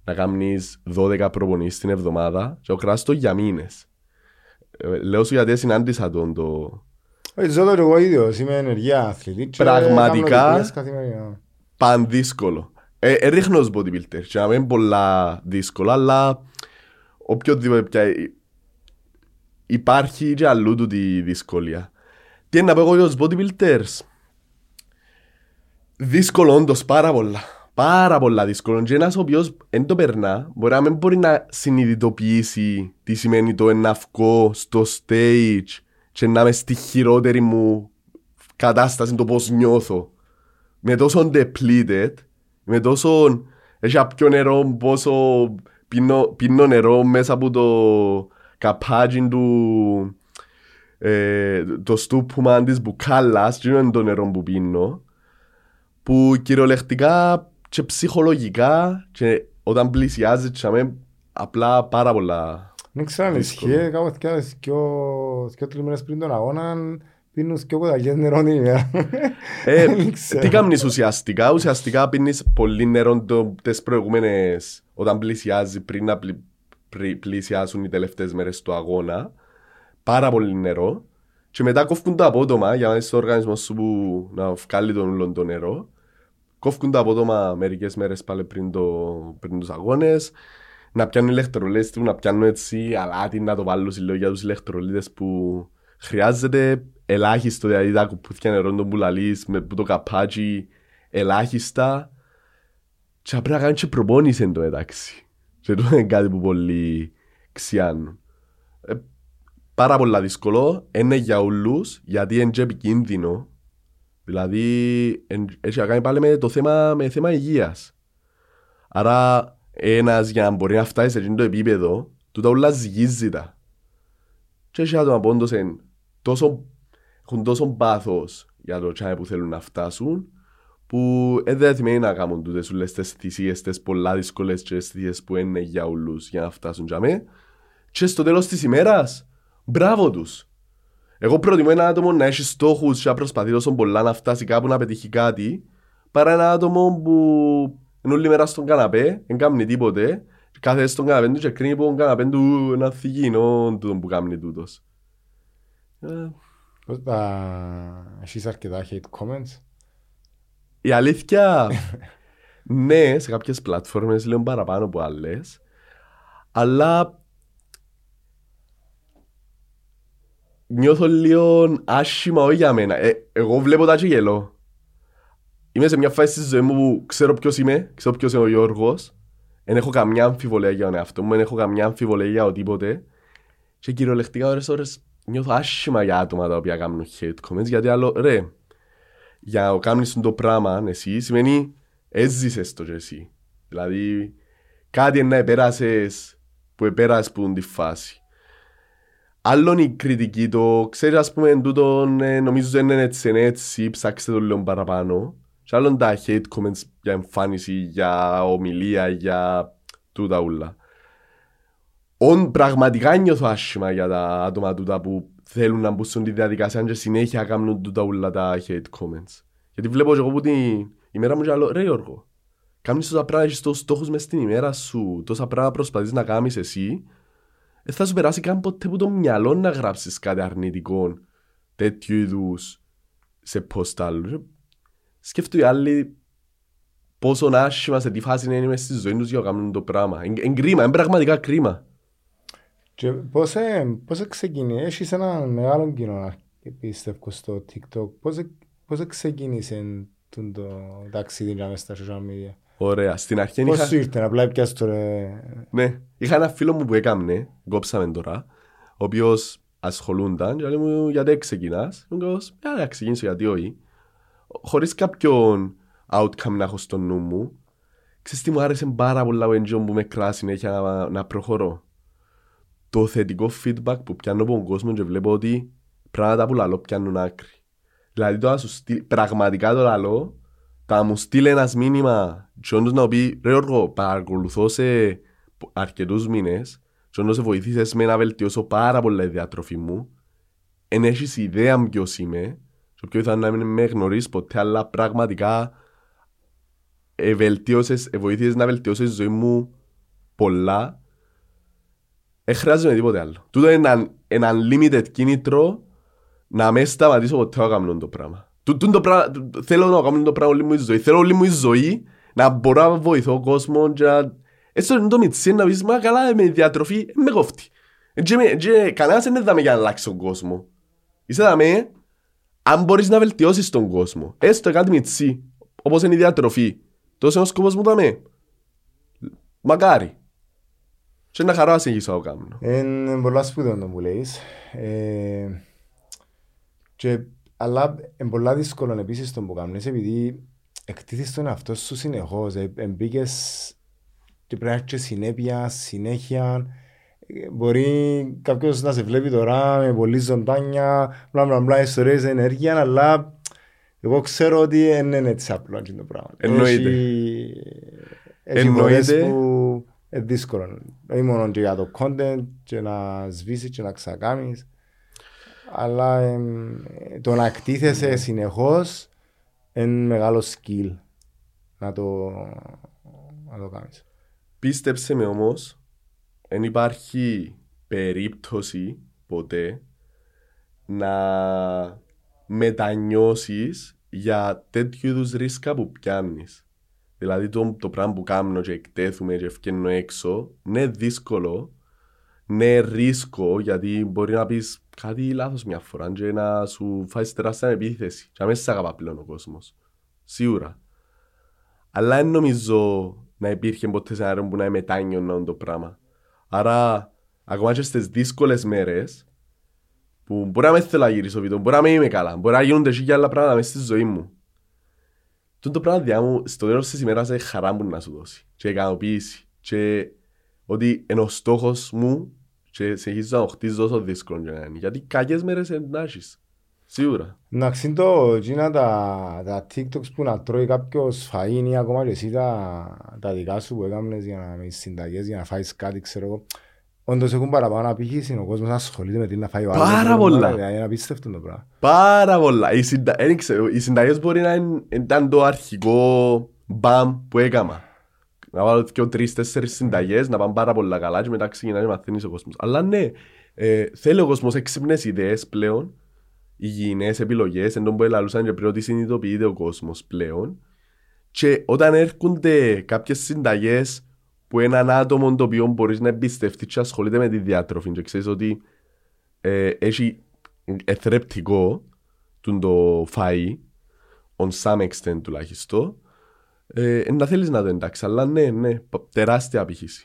να κάνεις 12 προπονήσεις την εβδομάδα και ο κράστο για μήνες. Ε, λέω σου γιατί συνάντησα τον το... Όχι, ζω το εγώ ίδιος, είμαι ενεργεία αθλητή και Πραγματικά. κάνω διπλές καθημερινά. Πανδύσκολο. Ε, ε, ρίχνω ως bodybuilder και να μην είναι πολλά δύσκολο, αλλά οποιοδήποτε πια υπάρχει και αλλού του τη δυσκολία. Τι είναι να πω εγώ για τους bodybuilders; Δύσκολο όντως πάρα πολλά. Πάρα πολλά δύσκολο. Και ένας ο οποίος δεν το περνά, μπορεί να μην μπορεί να συνειδητοποιήσει τι σημαίνει το να βγω στο stage και να είμαι στη χειρότερη μου κατάσταση, το πώς νιώθω. Με τόσο depleted, με τόσο έχει πιο νερό, πόσο πίνω, πίνω νερό μέσα από το καπάκι του ε, το στούπουμα της μπουκάλας και είναι το νερό που πίνω που κυριολεκτικά και ψυχολογικά και όταν πλησιάζεις και απλά πάρα πολλά Δεν ξέρω αν Δύσκολο. ισχύει, κάπου θυκιάδες δυο τρεις μέρες πριν τον αγώνα πίνουν δυο κοταγιές νερό την ημέρα. Ε, [laughs] Δεν ξέρω. τι κάνεις ουσιαστικά, ουσιαστικά πίνεις πολύ νερό το, τις προηγούμενες όταν πλησιάζει πριν να πλη, πρι- πλησιάσουν οι τελευταίες μέρες του αγώνα πάρα πολύ νερό και μετά κόφκουν το απότομα για να είσαι στο οργανισμό σου που να βγάλει τον ούλον το νερό κόφκουν το απότομα μερικές μέρες πάλι πριν, το, πριν τους αγώνες να πιάνουν ηλεκτρολίτες του, να πιάνουν έτσι αλάτι να το βάλουν σε για τους ηλεκτρολίτες που χρειάζεται ελάχιστο, δηλαδή τα κουπούθια νερό των που λαλείς με που το καπάτσι ελάχιστα και θα πρέπει να κάνεις και προπόνηση εν τω μεταξύ. Και αυτό είναι κάτι που πολλοί ξιάνουν. Ε, πάρα πολλά δύσκολο, είναι για όλους, γιατί είναι και επικίνδυνο. Δηλαδή, εν- έχει να κάνει πάλι με το θέμα, με θέμα υγείας. Άρα, ένας για να μπορεί να φτάσει σε εκείνο το επίπεδο, τούτα όλα ζυγίζει τα. Και έχει άτομα που όντως εν- τόσο, έχουν τόσο πάθος για το τσάι που θέλουν να φτάσουν, που δεν διαθυμένοι να κάνουν τούτες όλες τις θυσίες, τις πολλά δύσκολες και τις θυσίες που είναι για όλους για να φτάσουν για μέ. Και στο τέλος της ημέρας, μπράβο τους. Εγώ προτιμώ ένα άτομο να έχει στόχους και να προσπαθεί τόσο πολλά να φτάσει κάπου να πετύχει κάτι, παρά ένα άτομο που είναι όλη μέρα στον καναπέ, δεν κάνει τίποτε, και κάθεται στον καναπέ του και κρίνει από τον καναπέ του ένα θυγίνο τούτο που κάνει τούτος. Ε, Πώς τα... Έχεις αρκετά hate comments; Η αλήθεια, [laughs] ναι, σε κάποιες πλατφόρμες λίγο παραπάνω από άλλες, αλλά νιώθω λίγο άσχημα όχι για μένα. Ε, εγώ βλέπω τα και γελώ. Είμαι σε μια φάση στη ζωή μου που ξέρω ποιος είμαι, ξέρω ποιος είναι ο Γιώργος, δεν έχω καμιά αμφιβολία για τον εαυτό μου, δεν έχω καμιά αμφιβολία για οτιδήποτε και κυριολεκτικά ώρες ώρες νιώθω άσχημα για άτομα τα οποία κάνουν hate comments γιατί άλλο, ρε, για να κάνεις το πράγμα εσύ σημαίνει έζησες το και εσύ. Δηλαδή κάτι να επέρασες που επέρασες που τη φάση. Άλλον η κριτική το ξέρεις ας πούμε εν τούτον ε, νομίζω δεν είναι έτσι είναι έτσι ψάξτε το λίγο παραπάνω και άλλον τα hate comments για εμφάνιση, για ομιλία, για τούτα ούλα. Ον πραγματικά νιώθω άσχημα για τα άτομα τούτα που θέλουν να μπουν στη διαδικασία και συνέχεια κάνουν τούτα ούλα τα hate comments. Γιατί βλέπω και εγώ που την ημέρα μου και λέω ρε Γιώργο, κάνεις τόσα πράγματα, έχεις τόσους στόχους μες στην ημέρα σου, τόσα πράγματα προσπαθείς να κάνεις εσύ, δεν θα σου περάσει καν ποτέ που το μυαλό να γράψεις κάτι αρνητικό τέτοιου είδους σε post άλλους. Σκέφτομαι οι άλλοι πόσο άσχημα σε τι φάση είναι στη ζωή τους για να κάνουν το πράγμα. Είναι είναι κρίμα, είναι πραγματικά κρίμα. Και πώς, ε, πώς ξεκίνησε, έχεις ένα μεγάλο κοινό πιστεύω στο TikTok. Πώς, ε- πώς ξεκίνησε το, το ταξίδι για μέσα στα social media; Ωραία. Στην αρχή Πώς είχα... σου ήρθε, απλά πιάσεις το ρε... Ναι, είχα ένα φίλο μου που έκαμνε, κόψαμε τώρα, ο οποίος ασχολούνταν και λέει μου γιατί ξεκινάς; Μου λέω, «Ε, να ξεκινήσω γιατί όχι. Χωρίς κάποιον outcome να έχω στο νου μου, ξέρεις τι μου άρεσε πάρα πολλά ο engine που με κράσει συνέχεια να, να προχωρώ. Το θετικό feedback που πιάνω από τον κόσμο και βλέπω ότι πράγματα που λαλώ πιάνουν άκρη. Δηλαδή το να σου στείλει, πραγματικά το λαλώ, το να μου στείλει ένας μήνυμα και όντως να μου πει ρε Γιώργο, παρακολουθώ σε αρκετούς μήνες και όντως σε βοηθήσες με να βελτιώσω πάρα πολλά η διατροφή μου εν έχεις ιδέα ποιος είμαι και ποιο θα να μην με γνωρίσεις ποτέ αλλά πραγματικά ευελτίωσες, ε, βοήθησες να βελτιώσεις τη ζωή μου πολλά δεν χρειάζεται τίποτε άλλο. Τούτο είναι ένα, ένα unlimited κίνητρο να με σταματήσω ποτέ να κάνω το πράγμα. Του- τούτο το πράγμα. Θέλω να κάνω το πράγμα όλη μου η ζωή. Θέλω όλη μου η ζωή να μπορώ να βοηθώ κόσμο και να... Έτσι είναι το μητσί να πεις, μα καλά με διατροφή, ε, με κόφτει. Ε, και με- και Κανένας δεν είναι δάμε για να αλλάξει τον κόσμο. Είσαι δάμε, αν μπορείς να βελτιώσεις τον κόσμο. Έστω κάτι μητσί, όπως είναι η διατροφή. Τόσο είναι ο σκοπός μου δάμε. Μακάρι. Και να χαρώ να συνεχίσω να το κάνω. Είναι πολλά σπουδαίο το που λέεις. Ε, και, αλλά είναι πολλά δύσκολο επίσης το που κάνεις επειδή εκτίθεις τον εαυτό σου συνεχώς. Ε, ε, μπήκες και πρέπει να έχεις και συνέπεια, συνέχεια. Ε, Μπορεί κάποιος να σε βλέπει τώρα με πολύ ζωντάνια, μπλα μπλα μπλα, ιστορίες, ενέργεια, αλλά εγώ ξέρω ότι δεν είναι έτσι απλό αυτό το πράγμα. Εννοείται. Έχει, έχει Εννοείται. φορές που είναι δύσκολο. Όχι μόνο και για το content και να σβήσεις και να ξακάμεις. Αλλά εμ, το να κτίθεσαι συνεχώς είναι μεγάλο skill να το, να το κάνεις. Πίστεψε με όμως, δεν υπάρχει περίπτωση ποτέ να μετανιώσεις για τέτοιου είδους ρίσκα που πιάνεις. Δηλαδή το, το πράγμα που κάνω και εκτέθουμε και ευκαινώ έξω, ναι δύσκολο, ναι ρίσκο, γιατί μπορεί να πεις κάτι λάθος μια φορά και να σου φάεις τεράστια επίθεση. Και να μην σε αγαπά πλέον ο κόσμος. Σίγουρα. Αλλά δεν νομίζω να υπήρχε ποτέ σενάριο που να μετάνιωνα το πράγμα. Άρα, ακόμα και στις δύσκολες μέρες, που μπορεί να με θέλω να γυρίσω βίντεο, μπορεί να μην είμαι καλά, μπορεί να γίνονται χίλια άλλα πράγματα μέσα στη ζωή μου. Τούτο το πράγμα διά μου, στο τέλος της ημέρας έχει χαρά μου να σου δώσει. Και ικανοποίηση. Και ότι είναι ο στόχος μου και συνεχίζω να το χτίζω όσο δύσκολο και να είναι. Γιατί κακές μέρες είναι να έχεις. Σίγουρα. Εντάξει, το εκείνα τα, τα TikToks που να τρώει κάποιος φαΐν ή ακόμα και εσύ τα, τα δικά σου που έκαμνες για να με συνταγές, για να φάεις κάτι, ξέρω εγώ. Όντως έχουν παραπάνω απήχηση, ο κόσμος ασχολείται με τι να φάει ο άλλος. Πάρα ξέρω, πολλά. δηλαδή, Είναι απίστευτο το πράγμα. Πάρα πολλά. Οι, συντα... δεν ξέρω, οι συνταγές μπορεί να είναι- ήταν το αρχικό μπαμ που έκανα. Να βάλω και τρεις-τέσσερις συνταγές, να πάνε πάρα πολλά καλά και μετά ξεκινάει να μαθαίνεις ο κόσμος. Αλλά ναι, ε, θέλει ο κόσμος έξυπνες ιδέες πλέον, υγιεινές επιλογές, εν τω που ελαλούσαν και πριν ότι συνειδητοποιείται ο κόσμος πλέον. Και όταν έρχονται κάποιες συνταγές που έναν άτομο το οποίο μπορείς να εμπιστευτείς και ασχολείται με τη διάτροφη και ξέρεις ότι ε, έχει εθρεπτικό του το φαΐ, on some extent τουλάχιστον, ε, ε, να θέλεις να το εντάξει, αλλά ναι, ναι, πα- τεράστια απήχηση.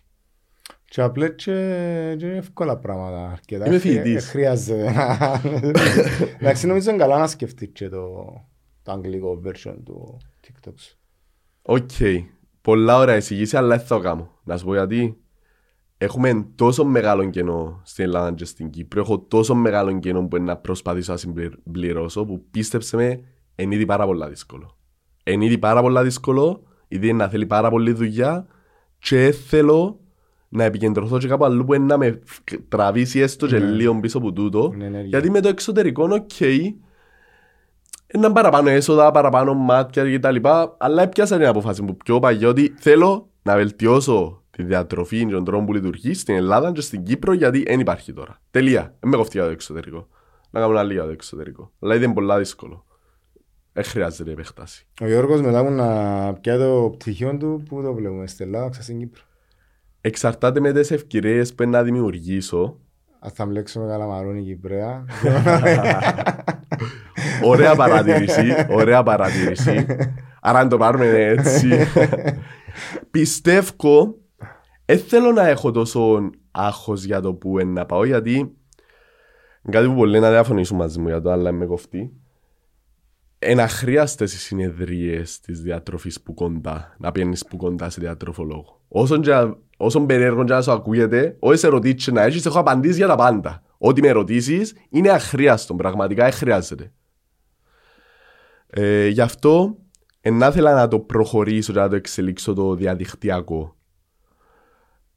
Και απλά και, και εύκολα πράγματα αρκετά. Είμαι Χρει- φοιτητής. ε, Χρειάζεται να... [laughs] Εντάξει, νομίζω είναι καλά να σκεφτείς και το, το αγγλικό version του TikTok σου. Οκ, πολλά ωραία εισήγηση, αλλά δεν θα το κάνω. Να σου πω γιατί έχουμε τόσο μεγάλο κενό στην Ελλάδα και στην Κύπρο, έχω τόσο μεγάλο κενό που είναι να προσπαθήσω να συμπληρώσω, που πίστεψε με, είναι ήδη πάρα πολλά δύσκολο. Είναι ήδη πάρα πολλά δύσκολο, ήδη είναι να θέλει πάρα πολλή δουλειά και θέλω να επικεντρωθώ και κάπου αλλού που είναι να με φ- τραβήσει έστω και Ναι. λίγο πίσω από τούτο. Είναι ενέργεια. Γιατί με το εξωτερικό, οκ, είναι παραπάνω έσοδα, παραπάνω μάτια και τα λοιπά, αλλά έπιασα την απόφαση μου πιο παγιά ότι θέλω να βελτιώσω τη διατροφή και τον τρόπο που λειτουργεί στην Ελλάδα και στην Κύπρο γιατί δεν υπάρχει τώρα. Τελεία. Δεν με κοφτεί για το εξωτερικό. Να κάνουμε άλλη για το εξωτερικό. Αλλά είναι πολλά δύσκολο. Δεν χρειάζεται επέκταση. Ο Γιώργος μετά που να πιάει το πτυχίο του, πού το βλέπουμε, στην Ελλάδα, ξέρεις στην Κύπρο. Εξαρτάται με τις ευκαιρίες που να δημιουργήσω. Ας θα μπλέξουμε καλαμαρούνι Κυπρέα. [laughs] Ωραία παρατήρηση, ωραία παρατήρηση. Άρα αν το πάρουμε έτσι. Πιστεύω, δεν θέλω να έχω τόσο άγχος για το που είναι να πάω, γιατί είναι κάτι που πολλοί να διαφωνήσουν μαζί μου για το, αλλά με κοφτεί. Είναι αχρίαστες οι συνεδρίες της διατροφής που κοντά, να πιένεις που κοντά σε διατροφολόγο. Όσον, και, όσον περίεργο και να σου ακούγεται, όσες ερωτήσεις να έχεις, έχω απαντήσει για τα πάντα. Ό,τι με ερωτήσεις είναι αχρίαστο, πραγματικά δεν χρειάζεται. Ε, γι' αυτό να ήθελα να το προχωρήσω και να το εξελίξω το διαδικτυακό.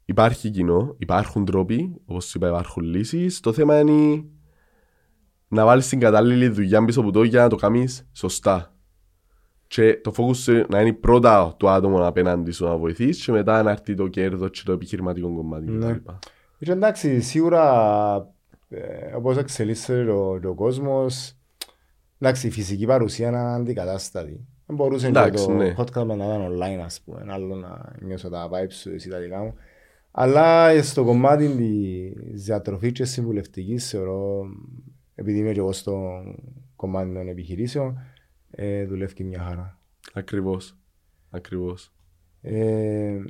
Υπάρχει κοινό, υπάρχουν τρόποι, όπως είπα υπάρχουν λύσεις. Το θέμα είναι να βάλεις την κατάλληλη δουλειά πίσω από το για να το κάνεις σωστά. Και το focus να είναι πρώτα το άτομο απέναντι σου να βοηθήσει και μετά να έρθει το κέρδος και το επιχειρηματικό κομμάτι. Ναι. Και εντάξει, σίγουρα ε, όπως εξελίσσεται ο, ο κόσμος, εντάξει, η φυσική παρουσία είναι αντικατάστατη. Δεν μπορούσε Εντάξει, και το ναι. podcast να ήταν online, ας πούμε, άλλο να νιώσω τα vibes σου, εσύ τα δικά μου. Αλλά στο κομμάτι της διατροφής και συμβουλευτικής θεωρώ, επειδή είμαι και εγώ στο κομμάτι των επιχειρήσεων, ε, δουλεύει μια χαρά. Ακριβώς. Ακριβώς. Ε,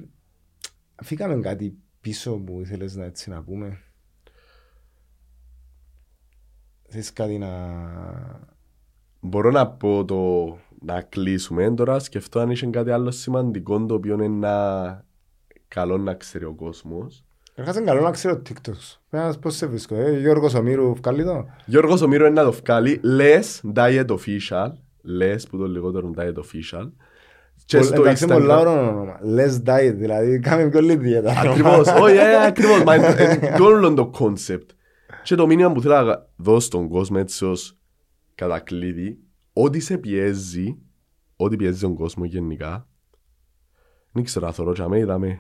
φύγαμε κάτι πίσω που ήθελες να, έτσι, να πούμε. Θες κάτι να... Μπορώ να πω το να κλείσουμε τώρα. Σκεφτώ αν είχε κάτι άλλο σημαντικό το οποίο είναι να... καλό να ξέρει ο κόσμος. Καταρχάς είναι καλό να ξέρω το TikTok σου. Πες πώς σε βρίσκω, ε, Γιώργος Ομήρου, βγάλει το. Γιώργος Ομήρου είναι να το βγάλει. Λες Diet Official. Λες που το λιγότερο Diet Official. Και στο Εντάξει, είναι πολλά Instagram. ωραίο όνομα. Less diet, δηλαδή κάμε πιο λίγη δίαιτα. Ακριβώς. [laughs] Όχι, ε, ακριβώς. Μα είναι- είναι το όλο το concept. Και το μήνυμα που θέλω να δώσω στον κόσμο έτσι ως κατακλείδη, ό,τι σε πιέζει, ό,τι πιέζει τον κόσμο γενικά, δεν ξέρω, αθωρώ και αμέ, είδαμε.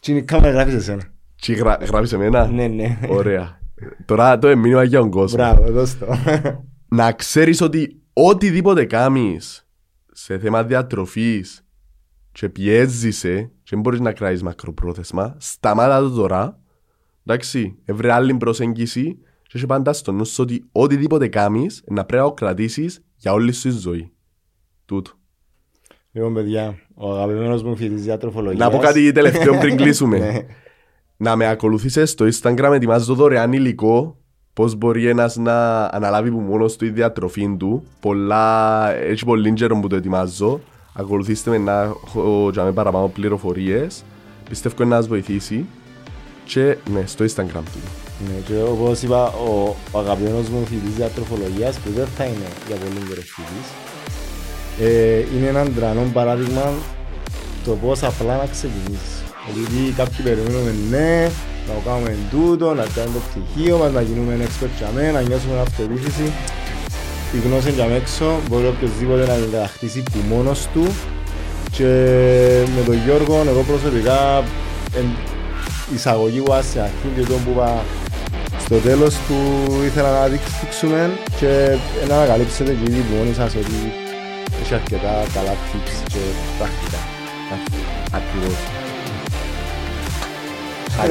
Τι είναι η κάμερα γράφεις εσένα. Τι γρα, γράφεις εμένα; Ναι, ναι. Ωραία. Τώρα το μήνυμα για τον κόσμο. Μπράβο, δώσ' το. να ξέρεις ότι οτιδήποτε κάνεις σε θέμα διατροφής και πιέζεσαι και δεν μπορείς να κράεις μακροπρόθεσμα, σταμάτα το τώρα. Εντάξει, έβρε άλλη προσέγγιση και έχει πάντα στο νου σου ότι οτιδήποτε κάνεις να πρέπει να το κρατήσεις για όλη σου τη ζωή. Τούτο. Λοιπόν, παιδιά, ο αγαπημένος μου φοιτητής διατροφολογίας. Να πω κάτι τελευταίο πριν [laughs] κλείσουμε. Ναι. να με ακολουθήσεις στο Instagram, ετοιμάζω δωρεάν υλικό πώς μπορεί ένας να αναλάβει που μόνος του η διατροφή του. Πολλά, έχει πολύ καιρό που το ετοιμάζω. Ακολουθήστε με να έχω για με παραπάνω πληροφορίες. Πιστεύω να σας βοηθήσει. Και ναι, στο Instagram του. Ναι, και όπως είπα, ο, ο αγαπημένος μου φοιτητής διατροφολογίας που δεν θα είναι για πολύ καιρό φοιτητής ε, είναι έναν τρανό παράδειγμα το πώς απλά να ξεκινήσεις. Επειδή κάποιοι περιμένουμε ναι, να το κάνουμε τούτο, να κάνουμε το πτυχίο μας, να γίνουμε expert για μένα, να νιώσουμε αυτοεπίθεση. Η γνώση για έξω μπορεί οποιοδήποτε να την κατακτήσει που μόνος του και με τον Γιώργο εγώ προσωπικά εν, εισαγωγή που σε αρχή και τον που είπα στο τέλος που ήθελα να δείξουμε και να ανακαλύψετε και ήδη που μόνοι σας ότι έχει αρκετά καλά tips και πρακτικά. Ακριβώς. はい、